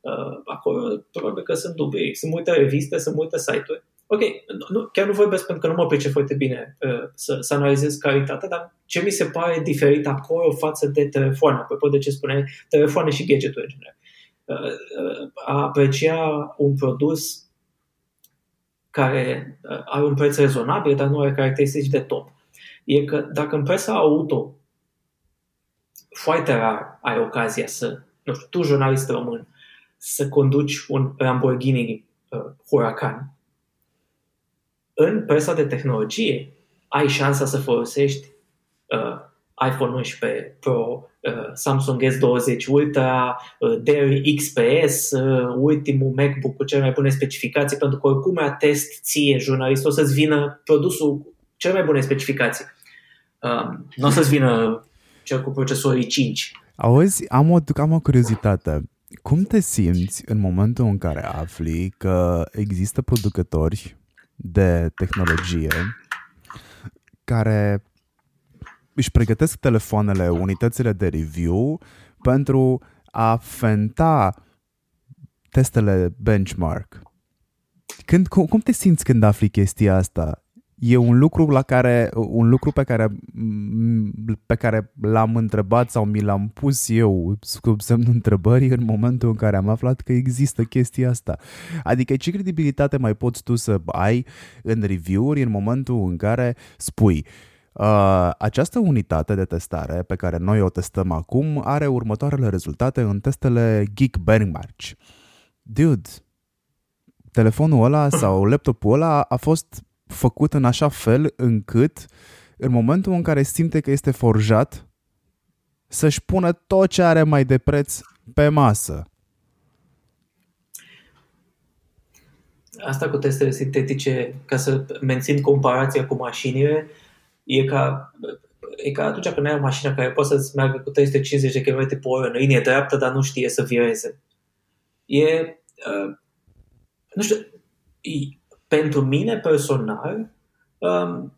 uh, acolo probabil că sunt dubii. Sunt multe reviste, sunt multe site-uri. Ok, nu, chiar nu vorbesc pentru că nu mă pricep foarte bine uh, să, să analizez calitatea, dar ce mi se pare diferit acolo față de telefoane, apropo de ce spune telefoane și gadgeturi în general. Uh, uh, a aprecia un produs care uh, are un preț rezonabil, dar nu are caracteristici de top. E că dacă în presa auto foarte rar ai ocazia să, nu știu, tu jurnalist român, să conduci un Lamborghini uh, Huracan, în presa de tehnologie ai șansa să folosești uh, iPhone 11 Pro, uh, Samsung S20 Ultra, uh, Dell XPS, uh, ultimul MacBook cu cele mai bune specificații, pentru că oricum atest ție, jurnalistul, o să-ți vină produsul cu cele mai bune specificații. Um, nu o să-ți vină cel cu procesorii 5. Auzi, am o, am o curiozitate. Cum te simți în momentul în care afli că există producători de tehnologie care își pregătesc telefoanele, unitățile de review pentru a fenta testele benchmark. Când, cum, cum te simți când afli chestia asta? E un lucru la care un lucru pe care pe care l-am întrebat sau mi l-am pus eu sub semnul întrebării în momentul în care am aflat că există chestia asta. Adică ce credibilitate mai poți tu să ai în review-uri în momentul în care spui uh, Uh, această unitate de testare pe care noi o testăm acum are următoarele rezultate în testele Geek Benchmark. Dude, telefonul ăla sau laptopul ăla a fost făcut în așa fel încât în momentul în care simte că este forjat să-și pună tot ce are mai de preț pe masă. Asta cu testele sintetice, ca să mențin comparația cu mașinile, e ca, e ca atunci când ai o mașină care poate să-ți meargă cu 350 de km pe oră în linie dreaptă, dar nu știe să vireze. E, uh, nu știu, e, pentru mine personal, um,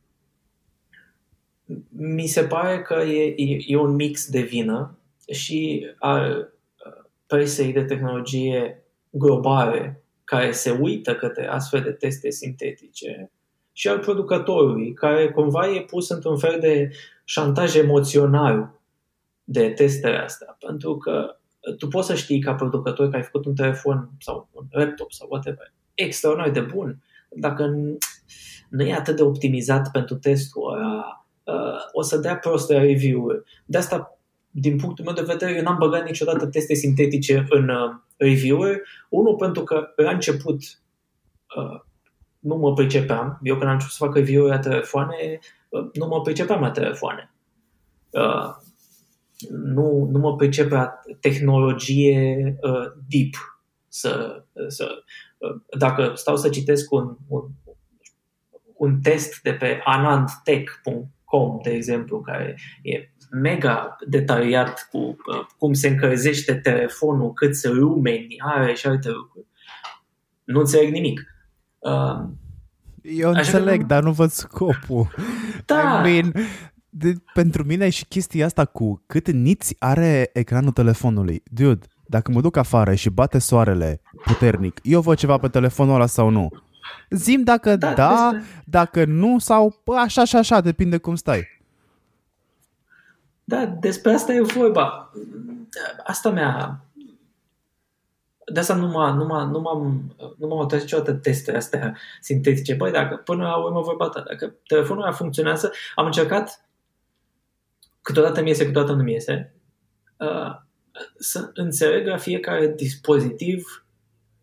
mi se pare că e, e, e un mix de vină și al uh, presei de tehnologie globale care se uită către astfel de teste sintetice și al producătorului, care cumva e pus într-un fel de șantaj emoțional de testele astea. Pentru că tu poți să știi ca producător că ai făcut un telefon sau un laptop sau whatever extraordinar de bun. Dacă nu e atât de optimizat pentru testul ăla, uh, o să dea proste review-uri. De asta, din punctul meu de vedere, eu n-am băgat niciodată teste sintetice în uh, review-uri. Unul, pentru că la început uh, nu mă pricepeam. Eu când am început să fac review la telefoane, uh, nu mă pricepeam la telefoane. Uh, nu, nu mă pricep la tehnologie uh, deep. Să, să, uh, dacă stau să citesc un, un, un test de pe anandtech.com, de exemplu, care e mega detaliat cu uh, cum se încălzește telefonul, câți lumeni are și alte lucruri, nu înțeleg nimic. Uh, Eu înțeleg, că... dar nu văd scopul. <laughs> Da. I mean, de, pentru mine și chestia asta cu cât niți are ecranul telefonului. Dude, dacă mă duc afară și bate soarele puternic, eu văd ceva pe telefonul ăla sau nu? Zim dacă da, da despre... dacă nu sau pă, așa și așa, depinde cum stai. Da, despre asta e vorba. Asta mi-a de asta nu, m-a, nu, m-a, nu m-am, nu m-am autorizat niciodată testele astea sintetice. Băi, dacă până la urmă vorba ta, dacă telefonul ăla funcționează, am încercat, câteodată mi iese, câteodată nu mi iese, uh, să înțeleg la fiecare dispozitiv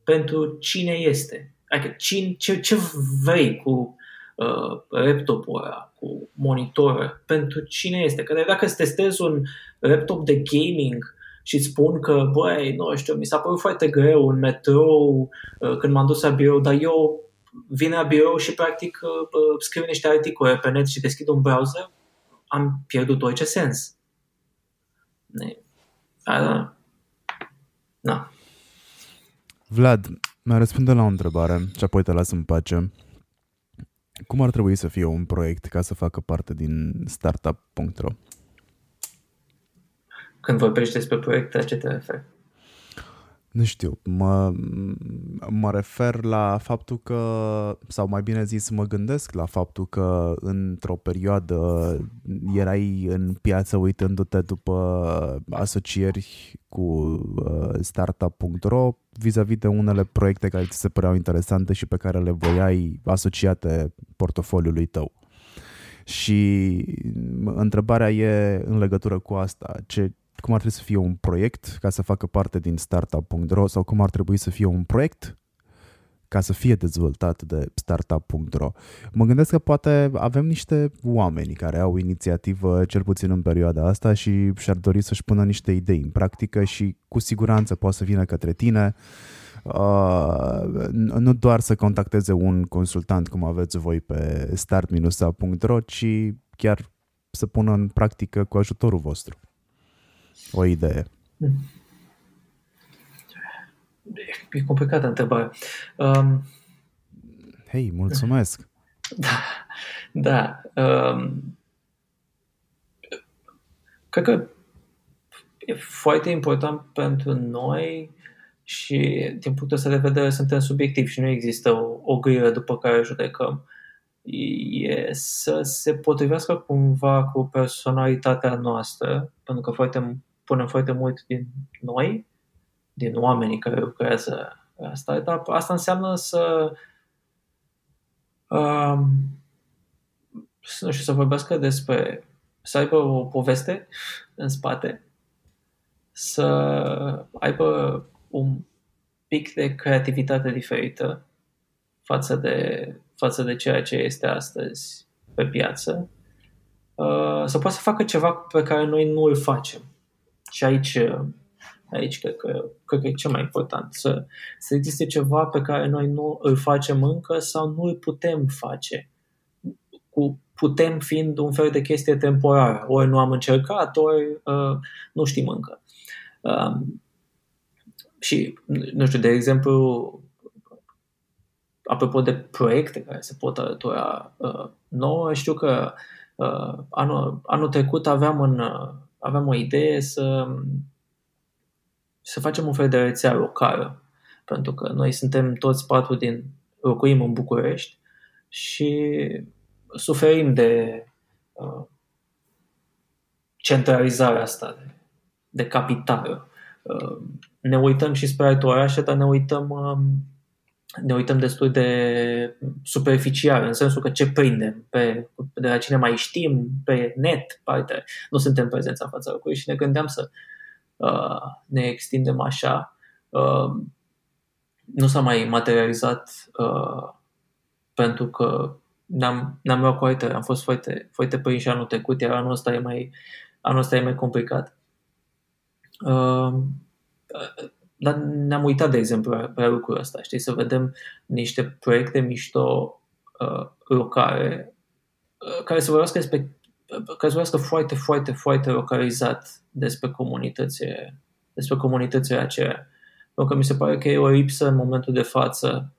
pentru cine este. Adică cine, ce, ce vrei cu uh, laptopul ăla, cu monitorul, pentru cine este. Că dacă îți testezi un laptop de gaming și îți spun că, băi, nu știu, mi s-a părut foarte greu în metrou uh, când m-am dus la birou, dar eu vin la birou și practic uh, uh, scriu niște articole pe net și deschid un browser, am pierdut orice sens. Da. da. Vlad, mai răspunde la o întrebare și apoi te las în pace. Cum ar trebui să fie un proiect ca să facă parte din startup.ro? Când vorbești despre proiecte, la ce te referi? Nu știu, mă, mă refer la faptul că, sau mai bine zis, mă gândesc la faptul că într-o perioadă erai în piață uitându-te după asocieri cu uh, startup.ro vis-a-vis de unele proiecte care ți se păreau interesante și pe care le voiai asociate portofoliului tău. Și întrebarea e în legătură cu asta. Ce, cum ar trebui să fie un proiect ca să facă parte din startup.ro sau cum ar trebui să fie un proiect ca să fie dezvoltat de startup.ro. Mă gândesc că poate avem niște oameni care au inițiativă, cel puțin în perioada asta, și și-ar dori să-și pună niște idei în practică și cu siguranță poate să vină către tine. Uh, nu doar să contacteze un consultant cum aveți voi pe start-ro, ci chiar să pună în practică cu ajutorul vostru o idee. E complicată întrebare. Um, Hei, mulțumesc! <laughs> Da, da. Um, cred că e foarte important pentru noi și din punctul ăsta de vedere suntem subiectivi și nu există o, o gâire după care judecăm. E să se potrivească cumva cu personalitatea noastră, pentru că foarte punem foarte mult din noi, din oamenii care lucrează la startup. Asta înseamnă să um, nu știu, să vorbească despre să aibă o poveste în spate, să aibă un pic de creativitate diferită față de, față de ceea ce este astăzi pe piață, uh, să poată să facă ceva pe care noi nu îl facem. Și aici, aici cred, că, cred că e cel mai important, să, să existe ceva pe care noi nu îl facem încă sau nu îl putem face. Cu putem fiind un fel de chestie temporară. Ori nu am încercat, ori uh, nu știm încă. Um, și, nu știu, de exemplu, apropo de proiecte care se pot alătura uh, nouă, știu că uh, anul, anul trecut aveam în, uh, aveam o idee să, să facem un fel de rețea locală, pentru că noi suntem toți patru din, locuim în București și suferim de uh, centralizarea asta de, de capitală. Uh, ne uităm și spre alte orașe, dar ne uităm uh, ne uităm destul de superficial, în sensul că ce prindem, pe, de la cine mai știm, pe net, parte, nu suntem prezenți în fața locului și ne gândeam să uh, ne extindem așa. Uh, nu s-a mai materializat uh, pentru că ne-am, ne-am luat cu am fost foarte, foarte prinși anul trecut, iar anul ăsta e mai, anul ăsta e mai complicat. Uh, dar ne-am uitat, de exemplu, pe lucrul ăsta, știi, să vedem niște proiecte mișto uh, locale uh, care să vorbească despre care să vorbească foarte, foarte, foarte localizat despre comunitățile, despre comunitățile aceea. Pentru că mi se pare că e o lipsă în momentul de față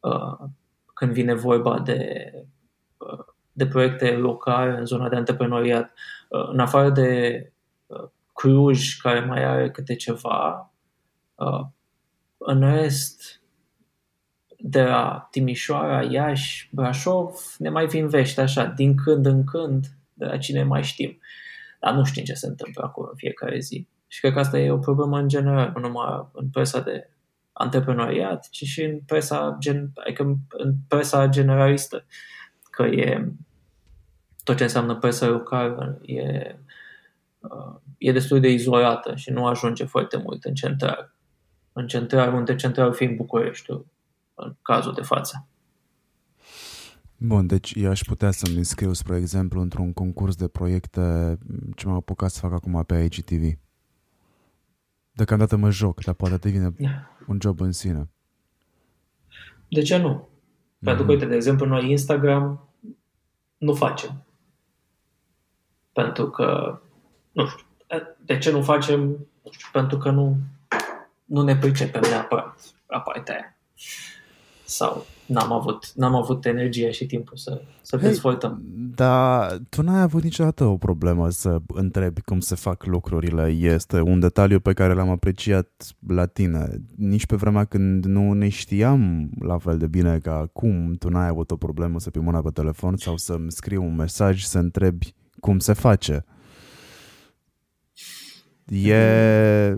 uh, când vine vorba de, uh, de proiecte locale în zona de antreprenoriat. Uh, în afară de uh, Cluj, care mai are câte ceva, Uh, în rest, de la Timișoara, Iași, Brașov, ne mai vin vești așa, din când în când, de la cine mai știm. Dar nu știm ce se întâmplă acolo în fiecare zi. Și cred că asta e o problemă în general, nu numai în presa de antreprenoriat, ci și în presa, gen, adică în presa generalistă. Că e tot ce înseamnă presa locală e, uh, e destul de izolată și nu ajunge foarte mult în central în central, unde central fiind București, în cazul de față. Bun, deci eu aș putea să-mi înscriu, spre exemplu, într-un concurs de proiecte ce m-am apucat să fac acum pe IGTV. Deocamdată mă joc, dar poate devine un job în sine. De ce nu? Mm-hmm. Pentru că, uite, de exemplu, noi Instagram nu facem. Pentru că, nu știu, de ce nu facem? Nu știu, pentru că nu, nu ne pricepem neapărat la partea aia. Sau n-am avut, n-am avut energia și timpul să, să hey, dezvoltăm. Dar tu n-ai avut niciodată o problemă să întrebi cum se fac lucrurile. Este un detaliu pe care l-am apreciat la tine. Nici pe vremea când nu ne știam la fel de bine ca acum, tu n-ai avut o problemă să pui mâna pe telefon sau să-mi scrii un mesaj să întrebi cum se face. E,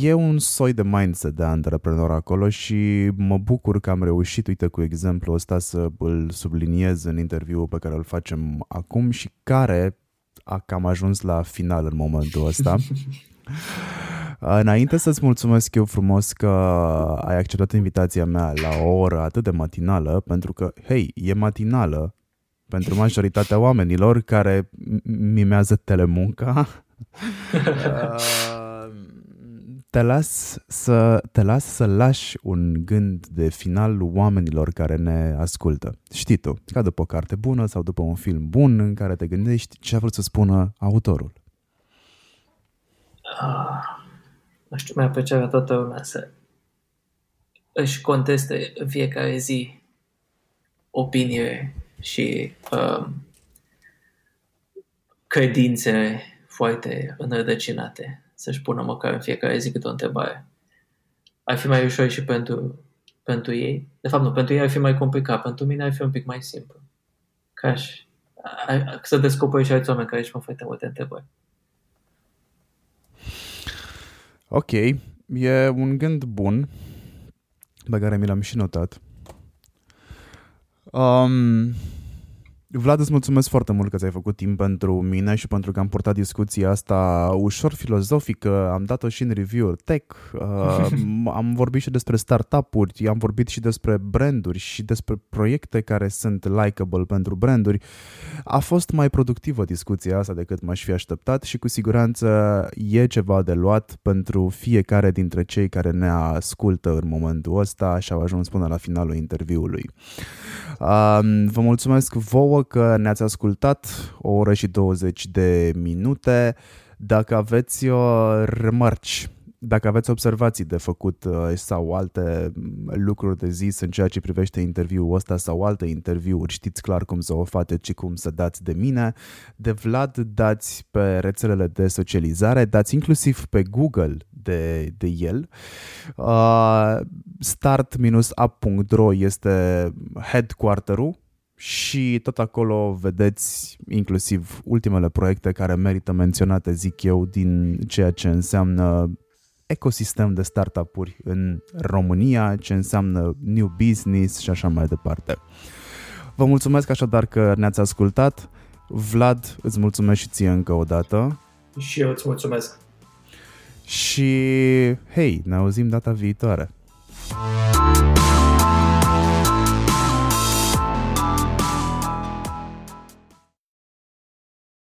e un soi de mindset de antreprenor acolo și mă bucur că am reușit, uite, cu exemplu ăsta să îl subliniez în interviul pe care îl facem acum și care a cam ajuns la final în momentul ăsta. <laughs> Înainte să-ți mulțumesc eu frumos că ai acceptat invitația mea la o oră atât de matinală, pentru că, hei, e matinală pentru majoritatea oamenilor care mimează telemunca, Uh, te las să te las să lași un gând de final oamenilor care ne ascultă. Știi tu, ca după o carte bună sau după un film bun în care te gândești ce a vrut să spună autorul. Ah, nu știu, mi-ar plăcea toată lumea să își conteste în fiecare zi opinie și uh, credințe foarte înrădăcinate să-și pună măcar în fiecare zi câte o întrebare. Ar fi mai ușor și pentru, pentru ei. De fapt, nu, pentru ei ar fi mai complicat. Pentru mine ar fi un pic mai simplu. Ca și, să descoperi și alți oameni care își mă foarte multe întrebări. Ok, e un gând bun pe care mi l-am și notat. Um, Vlad, îți mulțumesc foarte mult că ți-ai făcut timp pentru mine și pentru că am purtat discuția asta ușor filozofică, am dat-o și în review tech, <laughs> uh, am vorbit și despre startup-uri, am vorbit și despre branduri și despre proiecte care sunt likable pentru branduri. A fost mai productivă discuția asta decât m-aș fi așteptat și cu siguranță e ceva de luat pentru fiecare dintre cei care ne ascultă în momentul ăsta și au ajuns până la finalul interviului. Uh, vă mulțumesc vouă că ne-ați ascultat o oră și 20 de minute. Dacă aveți uh, remarci, dacă aveți observații de făcut uh, sau alte lucruri de zis în ceea ce privește interviul ăsta sau alte interviuri, știți clar cum să o faceți și cum să dați de mine. De Vlad dați pe rețelele de socializare, dați inclusiv pe Google de, de el. Uh, start-up.ro este headquarter-ul și tot acolo vedeți inclusiv ultimele proiecte care merită menționate, zic eu, din ceea ce înseamnă ecosistem de startup-uri în România, ce înseamnă new business și așa mai departe. Vă mulțumesc așadar că ne-ați ascultat. Vlad, îți mulțumesc și ție încă o dată. Și eu îți mulțumesc. Și, hei, ne auzim data viitoare.